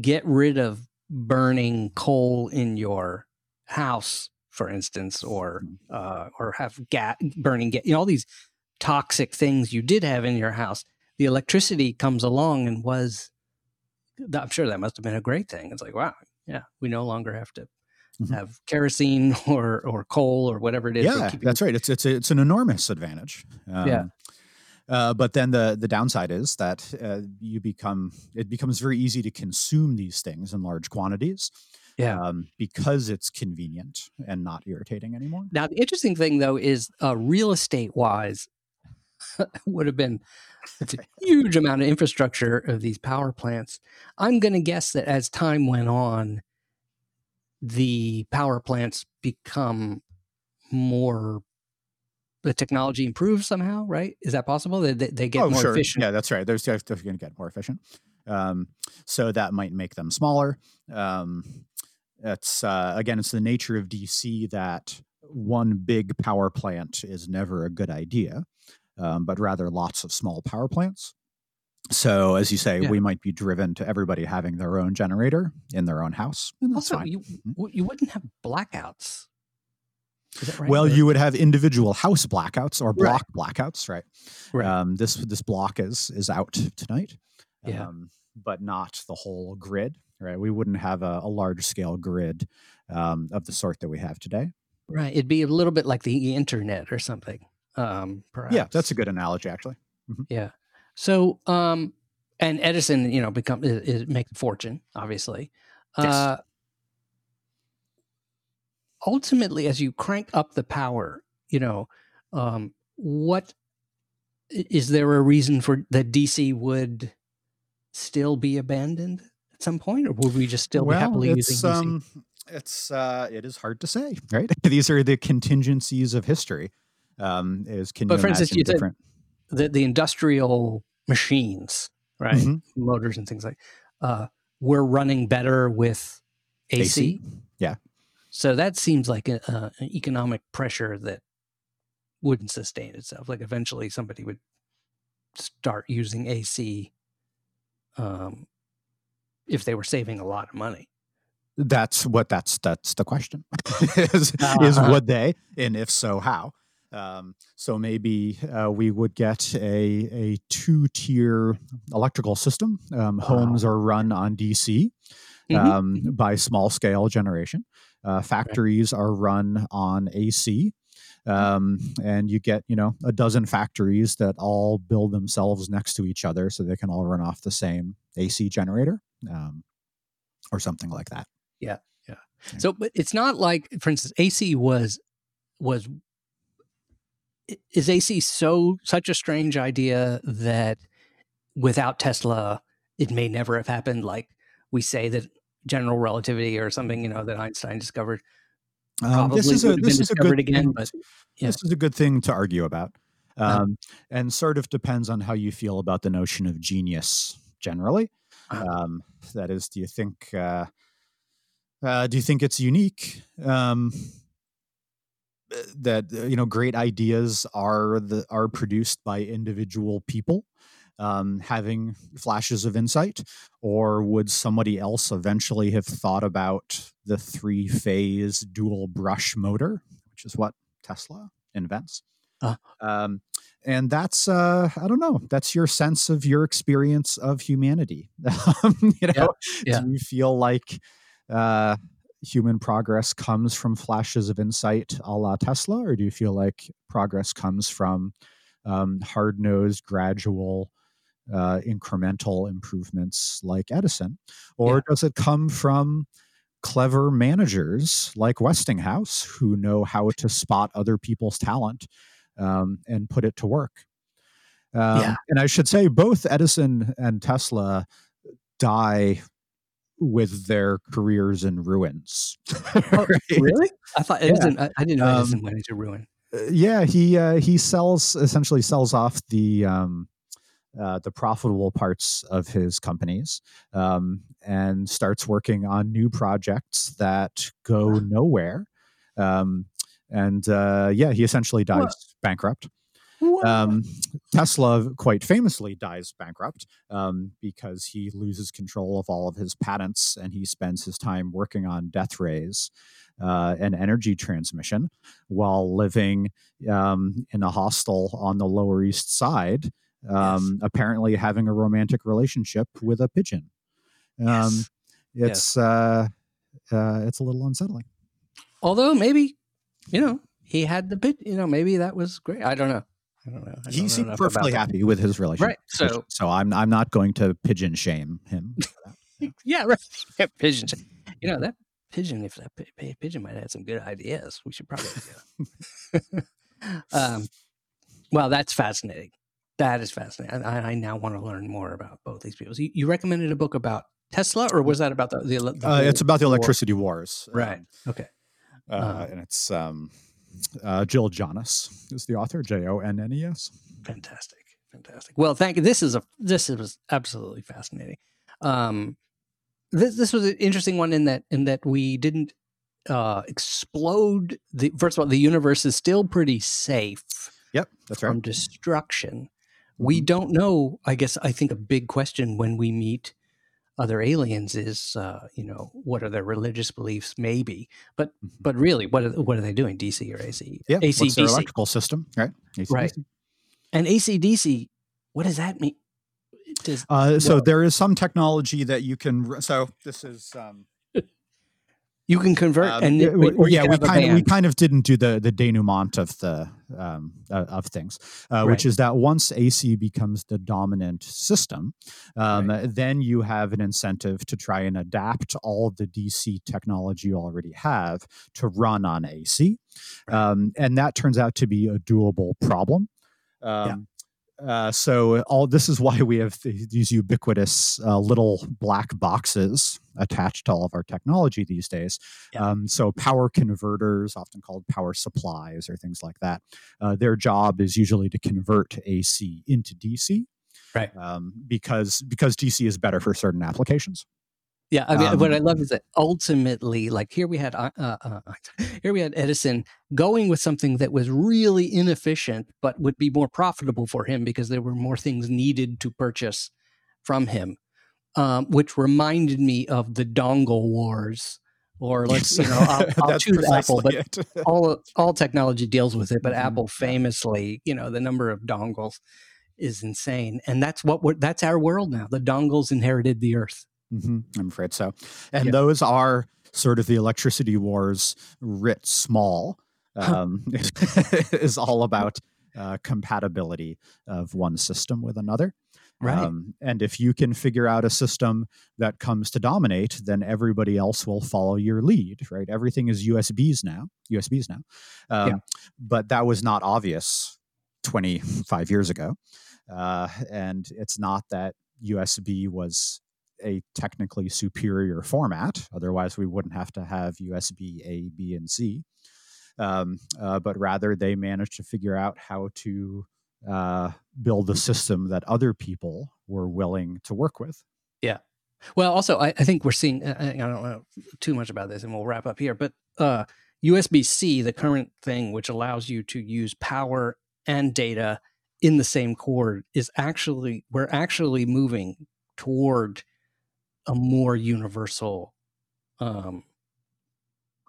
get rid of burning coal in your house, for instance, or uh, or have gas burning gas, you know, all these toxic things you did have in your house. The electricity comes along and was, I'm sure that must have been a great thing. It's like, wow, yeah, we no longer have to Mhm. have kerosene or or coal or whatever it is. yeah, keeping- that's right. It's it's it's an enormous advantage. Yeah. Um, Uh, but then the the downside is that uh, you become it becomes very easy to consume these things in large quantities yeah. um, because it's convenient and not irritating anymore. Now, the interesting thing, though, is uh, real estate wise, would have been it's a huge amount of infrastructure of these power plants. I'm going to guess that as time went on, the power plants become more. The technology improves somehow, right? Is that possible? They, they, they get more efficient. Oh, Yeah, that's right. They're going to get more efficient. Um, so that might make them smaller. Um, it's uh, again, it's the nature of DC that one big power plant is never a good idea, um, but rather lots of small power plants. So, as you say, Yeah. we might be driven to everybody having their own generator in their own house. Also, fine. you you wouldn't have blackouts. Right? Well, Or- you would have individual house blackouts or Right. block blackouts, right? Right. Um, this this block is is out tonight, Yeah. um, but not the whole grid, right? We wouldn't have a, a large scale grid um, of the sort that we have today. right. It'd be a little bit like the internet or something. Um, perhaps. Yeah, that's a good analogy, actually. Yeah. So, um, and Edison, you know, become is, is make a fortune, obviously. Yes. Uh, ultimately, as you crank up the power, you know, um, what is there a reason for that DC would still be abandoned at some point, or would we just still be happily it's, using DC? um, it's uh, it is hard to say, right? These are the contingencies of history. Um, is can But you for instance, you different? The the industrial machines, right? Mhm. Motors and things like, uh, we're running better with AC. Yeah. So that seems like a, uh, an economic pressure that wouldn't sustain itself. Like eventually somebody would start using AC um, if they were saving a lot of money. That's what that's that's the question. is, is Uh-huh. would they, and if so, how? Um, so maybe uh, we would get a a two tier electrical system. Um, Homes are run on DC Mhm. um, by small scale generation. Uh, factories are run on AC. Um, and you get, you know, a dozen factories that all build themselves next to each other so they can all run off the same AC generator um, or something like that. Yeah, yeah. So, but it's not like, for instance, AC was was is AC so such a strange idea that without Tesla, it may never have happened. Like we say that general relativity or something, you know, that Einstein discovered. Um, this Probably is a this is a good again, thing but yeah. this is a good thing to argue about, Uh-huh. um, and sort of depends on how you feel about the notion of genius generally. Uh-huh. Um, that is, do you think uh, uh, do you think it's unique um, that uh, you know great ideas are the are produced by individual people? Um, having flashes of insight, or would somebody else eventually have thought about the three phase dual brush motor, which is what Tesla invents? Uh. Um, and that's uh, I don't know. That's your sense of your experience of humanity. Um, you know, yeah. do you feel like uh, human progress comes from flashes of insight, a la Tesla, or do you feel like progress comes from um, hard nosed, gradual, uh, incremental improvements like Edison? Or Yeah. does it come from clever managers like Westinghouse who know how to spot other people's talent um, and put it to work? Um, Yeah. And I should say, both Edison and Tesla die with their careers in ruins. Oh, Right? really? I thought it Yeah. wasn't. I, I didn't know Um, Edison went into ruin. Uh, yeah, he uh, he sells essentially sells off the um, uh, the profitable parts of his companies um, and starts working on new projects that go nowhere. Um, and uh, yeah, he essentially dies Well- bankrupt. Um, Tesla quite famously dies bankrupt um, because he loses control of all of his patents and he spends his time working on death rays uh, and energy transmission while living um, in a hostel on the Lower East Side, um, apparently having a romantic relationship with a pigeon. Um, Yes. It's uh, uh, it's a little unsettling. Although maybe, you know, he had the bit. You know, maybe that was great. I don't know. I don't know. I don't He know perfectly happy with his relationship. Right, so- so I'm I'm not going to pigeon shame him. Yeah, right. Yeah, pigeons. You know that pigeon. If that pi- pi- pigeon might have had some good ideas, we should probably. Yeah. um, well, that's fascinating. That is fascinating. I, I now want to learn more about both these people. So you, you recommended a book about Tesla, or was that about the? the, the Uh, it's about the war? electricity wars, Right. Um, Okay. uh, Uh, and it's um, uh, Jill Jonnes is the author. J O N N E S. Fantastic, fantastic. Well, thank you. This is a this is absolutely fascinating. Um, this this was an interesting one in that in that we didn't uh, explode the. First of all, the universe is still pretty safe Yep, that's from right. destruction. We Mhm. don't know. I guess I think a big question when we meet other aliens is, uh, you know, what are their religious beliefs? Maybe, but Mhm. but really, what are what are they doing? DC or AC? Yeah, AC what's their DC. electrical system, right? Right. AC/DC. And ACDC, what does that mean? Does, Uh, so Well- there is some technology that you can. So this is. Um, you can convert um, and yeah, it- we, yeah, we kind of we kind of didn't do the the denouement of the um, uh, of things, uh, Right. which is that once AC becomes the dominant system, um, then you have an incentive to try and adapt all the DC technology you already have to run on AC, Right. um, and that turns out to be a doable problem. Um, uh, so all this is why we have th- these ubiquitous uh, little black boxes attached to all of our technology these days. Yeah. Um, so power converters, often called power supplies or things like that, uh, their job is usually to convert AC into DC. Right. Um, because because DC is better for certain applications. Yeah, I mean, what Um, I love is that ultimately, like here we had, uh, uh, uh, here we had Edison going with something that was really inefficient, but would be more profitable for him because there were more things needed to purchase from him, um, which reminded me of the dongle wars, or let's you know, I'll, I'll choose Apple, but all all technology deals with it, but Mhm. Apple famously, you know, the number of dongles is insane, and that's what we're that's our world now. The dongles inherited the earth. Hmm I'm afraid so. And Yeah. those are sort of the electricity wars writ small. Um, is all about uh, compatibility of one system with another. Um, and if you can figure out a system that comes to dominate, then everybody else will follow your lead, right? Everything is USBs now, USBs now. Um, Yeah. But that was not obvious 25 years ago. Uh, and it's not that USB was a technically superior format. Otherwise, we wouldn't have to have USB A, B, and C. Um, uh, but rather, they managed to figure out how to uh, build a system that other people were willing to work with. Yeah. Well, also, I, I think we're seeing. I, I don't know too much about this, and we'll wrap up here. But uh, USB C, the current thing which allows you to use power and data in the same cord, is actually we're actually moving toward a more universal um,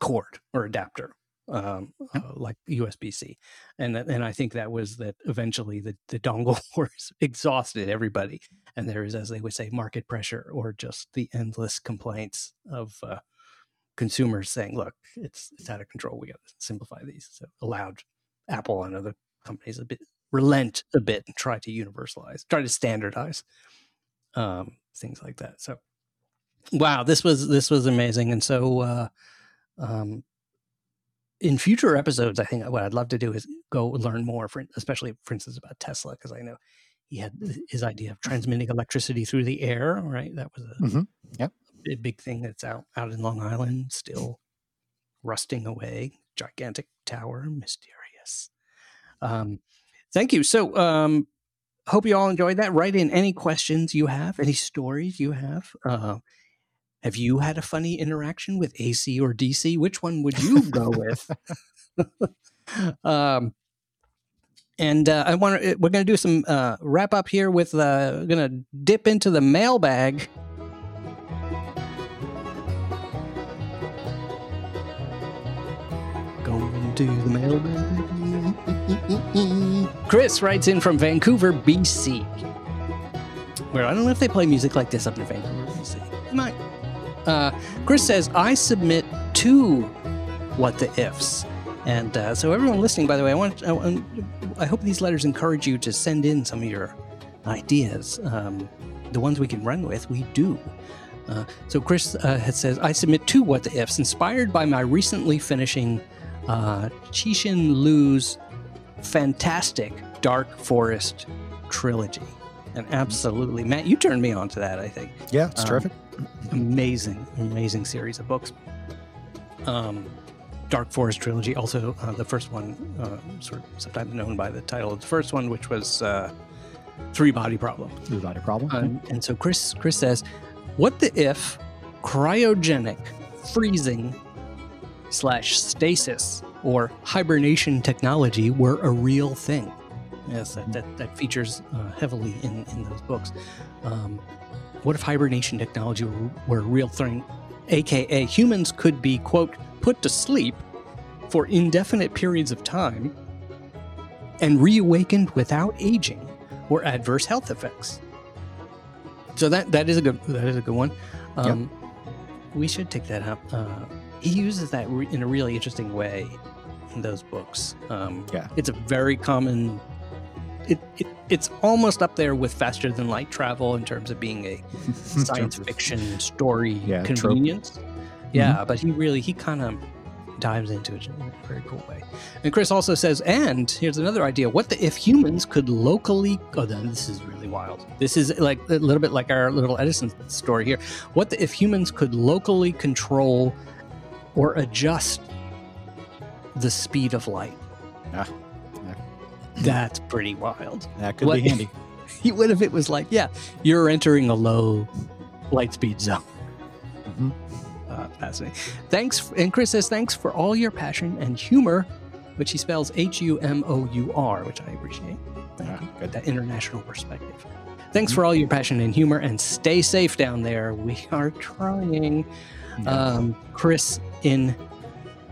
cord or adapter, um, uh, like USB C, and and I think that was that eventually the the dongle wars exhausted everybody and there is, as they would say, market pressure or just the endless complaints of uh, consumers saying, "Look, it's it's out of control. We got to simplify these." So allowed Apple and other companies a bit relent a bit and try to universalize, try to standardize um, things like that. So, wow, this was this was amazing, and so. Uh, um, in future episodes, I think what I'd love to do is go learn more, for, especially for instance about Tesla, because I know he had his idea of transmitting electricity through the air. Right, that was a Mhm. Yep. a big thing that's out out in Long Island, still rusting away. Gigantic tower, mysterious. Um, thank you. So, um, hope you all enjoyed that. Write in any questions you have, any stories you have. Uh, have you had a funny interaction with AC or DC? Which one would you go with? um, and uh, I want to. We're going to do some uh, wrap up here with. Uh, going to dip into the mailbag. Going to the mailbag. Chris writes in from Vancouver, BC. Where I don't know if they play music like this up in Vancouver, BC. They might. Uh, Chris says, I submit two what the ifs. And uh, so, everyone listening, by the way, I want, I, I hope these letters encourage you to send in some of your ideas. Um, the ones we can run with, we do. Uh, so, Chris uh, says, I submit two what the ifs, inspired by my recently finishing uh, Cixin Liu's fantastic Dark Forest trilogy. And absolutely, Matt, you turned me on to that, I think Yeah, it's Um, terrific. Amazing, amazing series of books. Um, Dark Forest trilogy, also uh, the first one, uh, sort of sometimes known by the title of the first one, which was uh, Three Body Problem. That a problem? Um, and so Chris Chris says, "What the if cryogenic freezing slash stasis or hibernation technology were a real thing?" Yes, that that, that features uh, heavily in in those books. Um, what if hibernation technology were, were a real thing, aka humans could be quote put to sleep for indefinite periods of time and reawakened without aging or adverse health effects. So that that is a good that is a good one. Um, We should take that up. Uh, he uses that re- in a really interesting way in those books. Um, Yeah. it's a very common. It, it it's almost up there with faster than light travel in terms of being a science fiction story Yeah, trope. Mm-hmm. convenience. Yeah, but he really he kind of dives into it in a very cool way. And Chris also says, and here's another idea: what the, if humans could locally? Oh, then this is really wild. This is like a little bit like our little Edison story here. What the, if humans could locally control or adjust the speed of light? Ah, yeah. That's pretty wild. That could What- be handy. what if it was like, yeah, you're entering a low light speed zone? Mhm. Uh, fascinating. Thanks, and Chris says thanks for all your passion and humor, which he spells H U M O U R, which I appreciate. Thank Ah, you. good. That international perspective. Thanks for all your passion and humor, and stay safe down there. We are trying. Yeah. Um, Chris in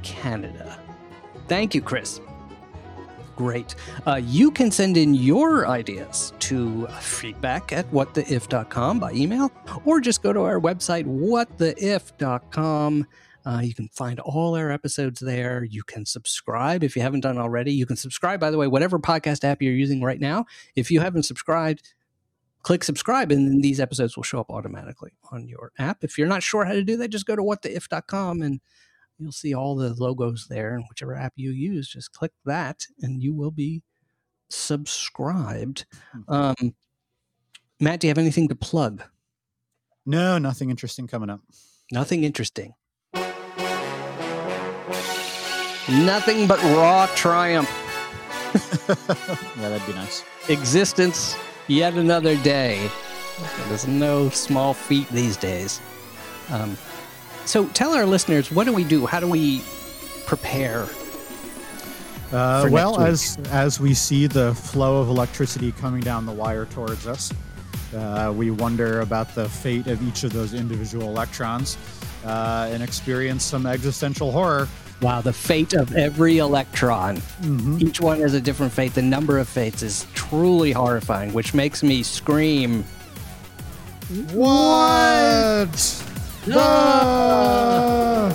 Canada. Thank you, Chris. Great. Uh, you can send in your ideas to feedback at whattheif.com by email, or just go to our website, whattheif.com. Uh, you can find all our episodes there. You can subscribe if you haven't done already. You can subscribe, by the way, whatever podcast app you're using right now. If you haven't subscribed, click subscribe, and then these episodes will show up automatically on your app. If you're not sure how to do that, just go to whattheif.com and you'll see all the logos there. And whichever app you use, just click that, and you will be subscribed. Um, Matt, do you have anything to plug? no, nothing interesting coming up. Nothing interesting. Nothing but raw triumph. yeah, that'd be nice. Existence yet another day. There's no small feat these days. Um, so tell our listeners, what do we do? How do we prepare? Uh, well, as as we see the flow of electricity coming down the wire towards us, uh, we wonder about the fate of each of those individual electrons uh, and experience some existential horror. Wow, the fate of every electron. Mhm. Each one has a different fate. The number of fates is truly horrifying, which makes me scream. What? 야!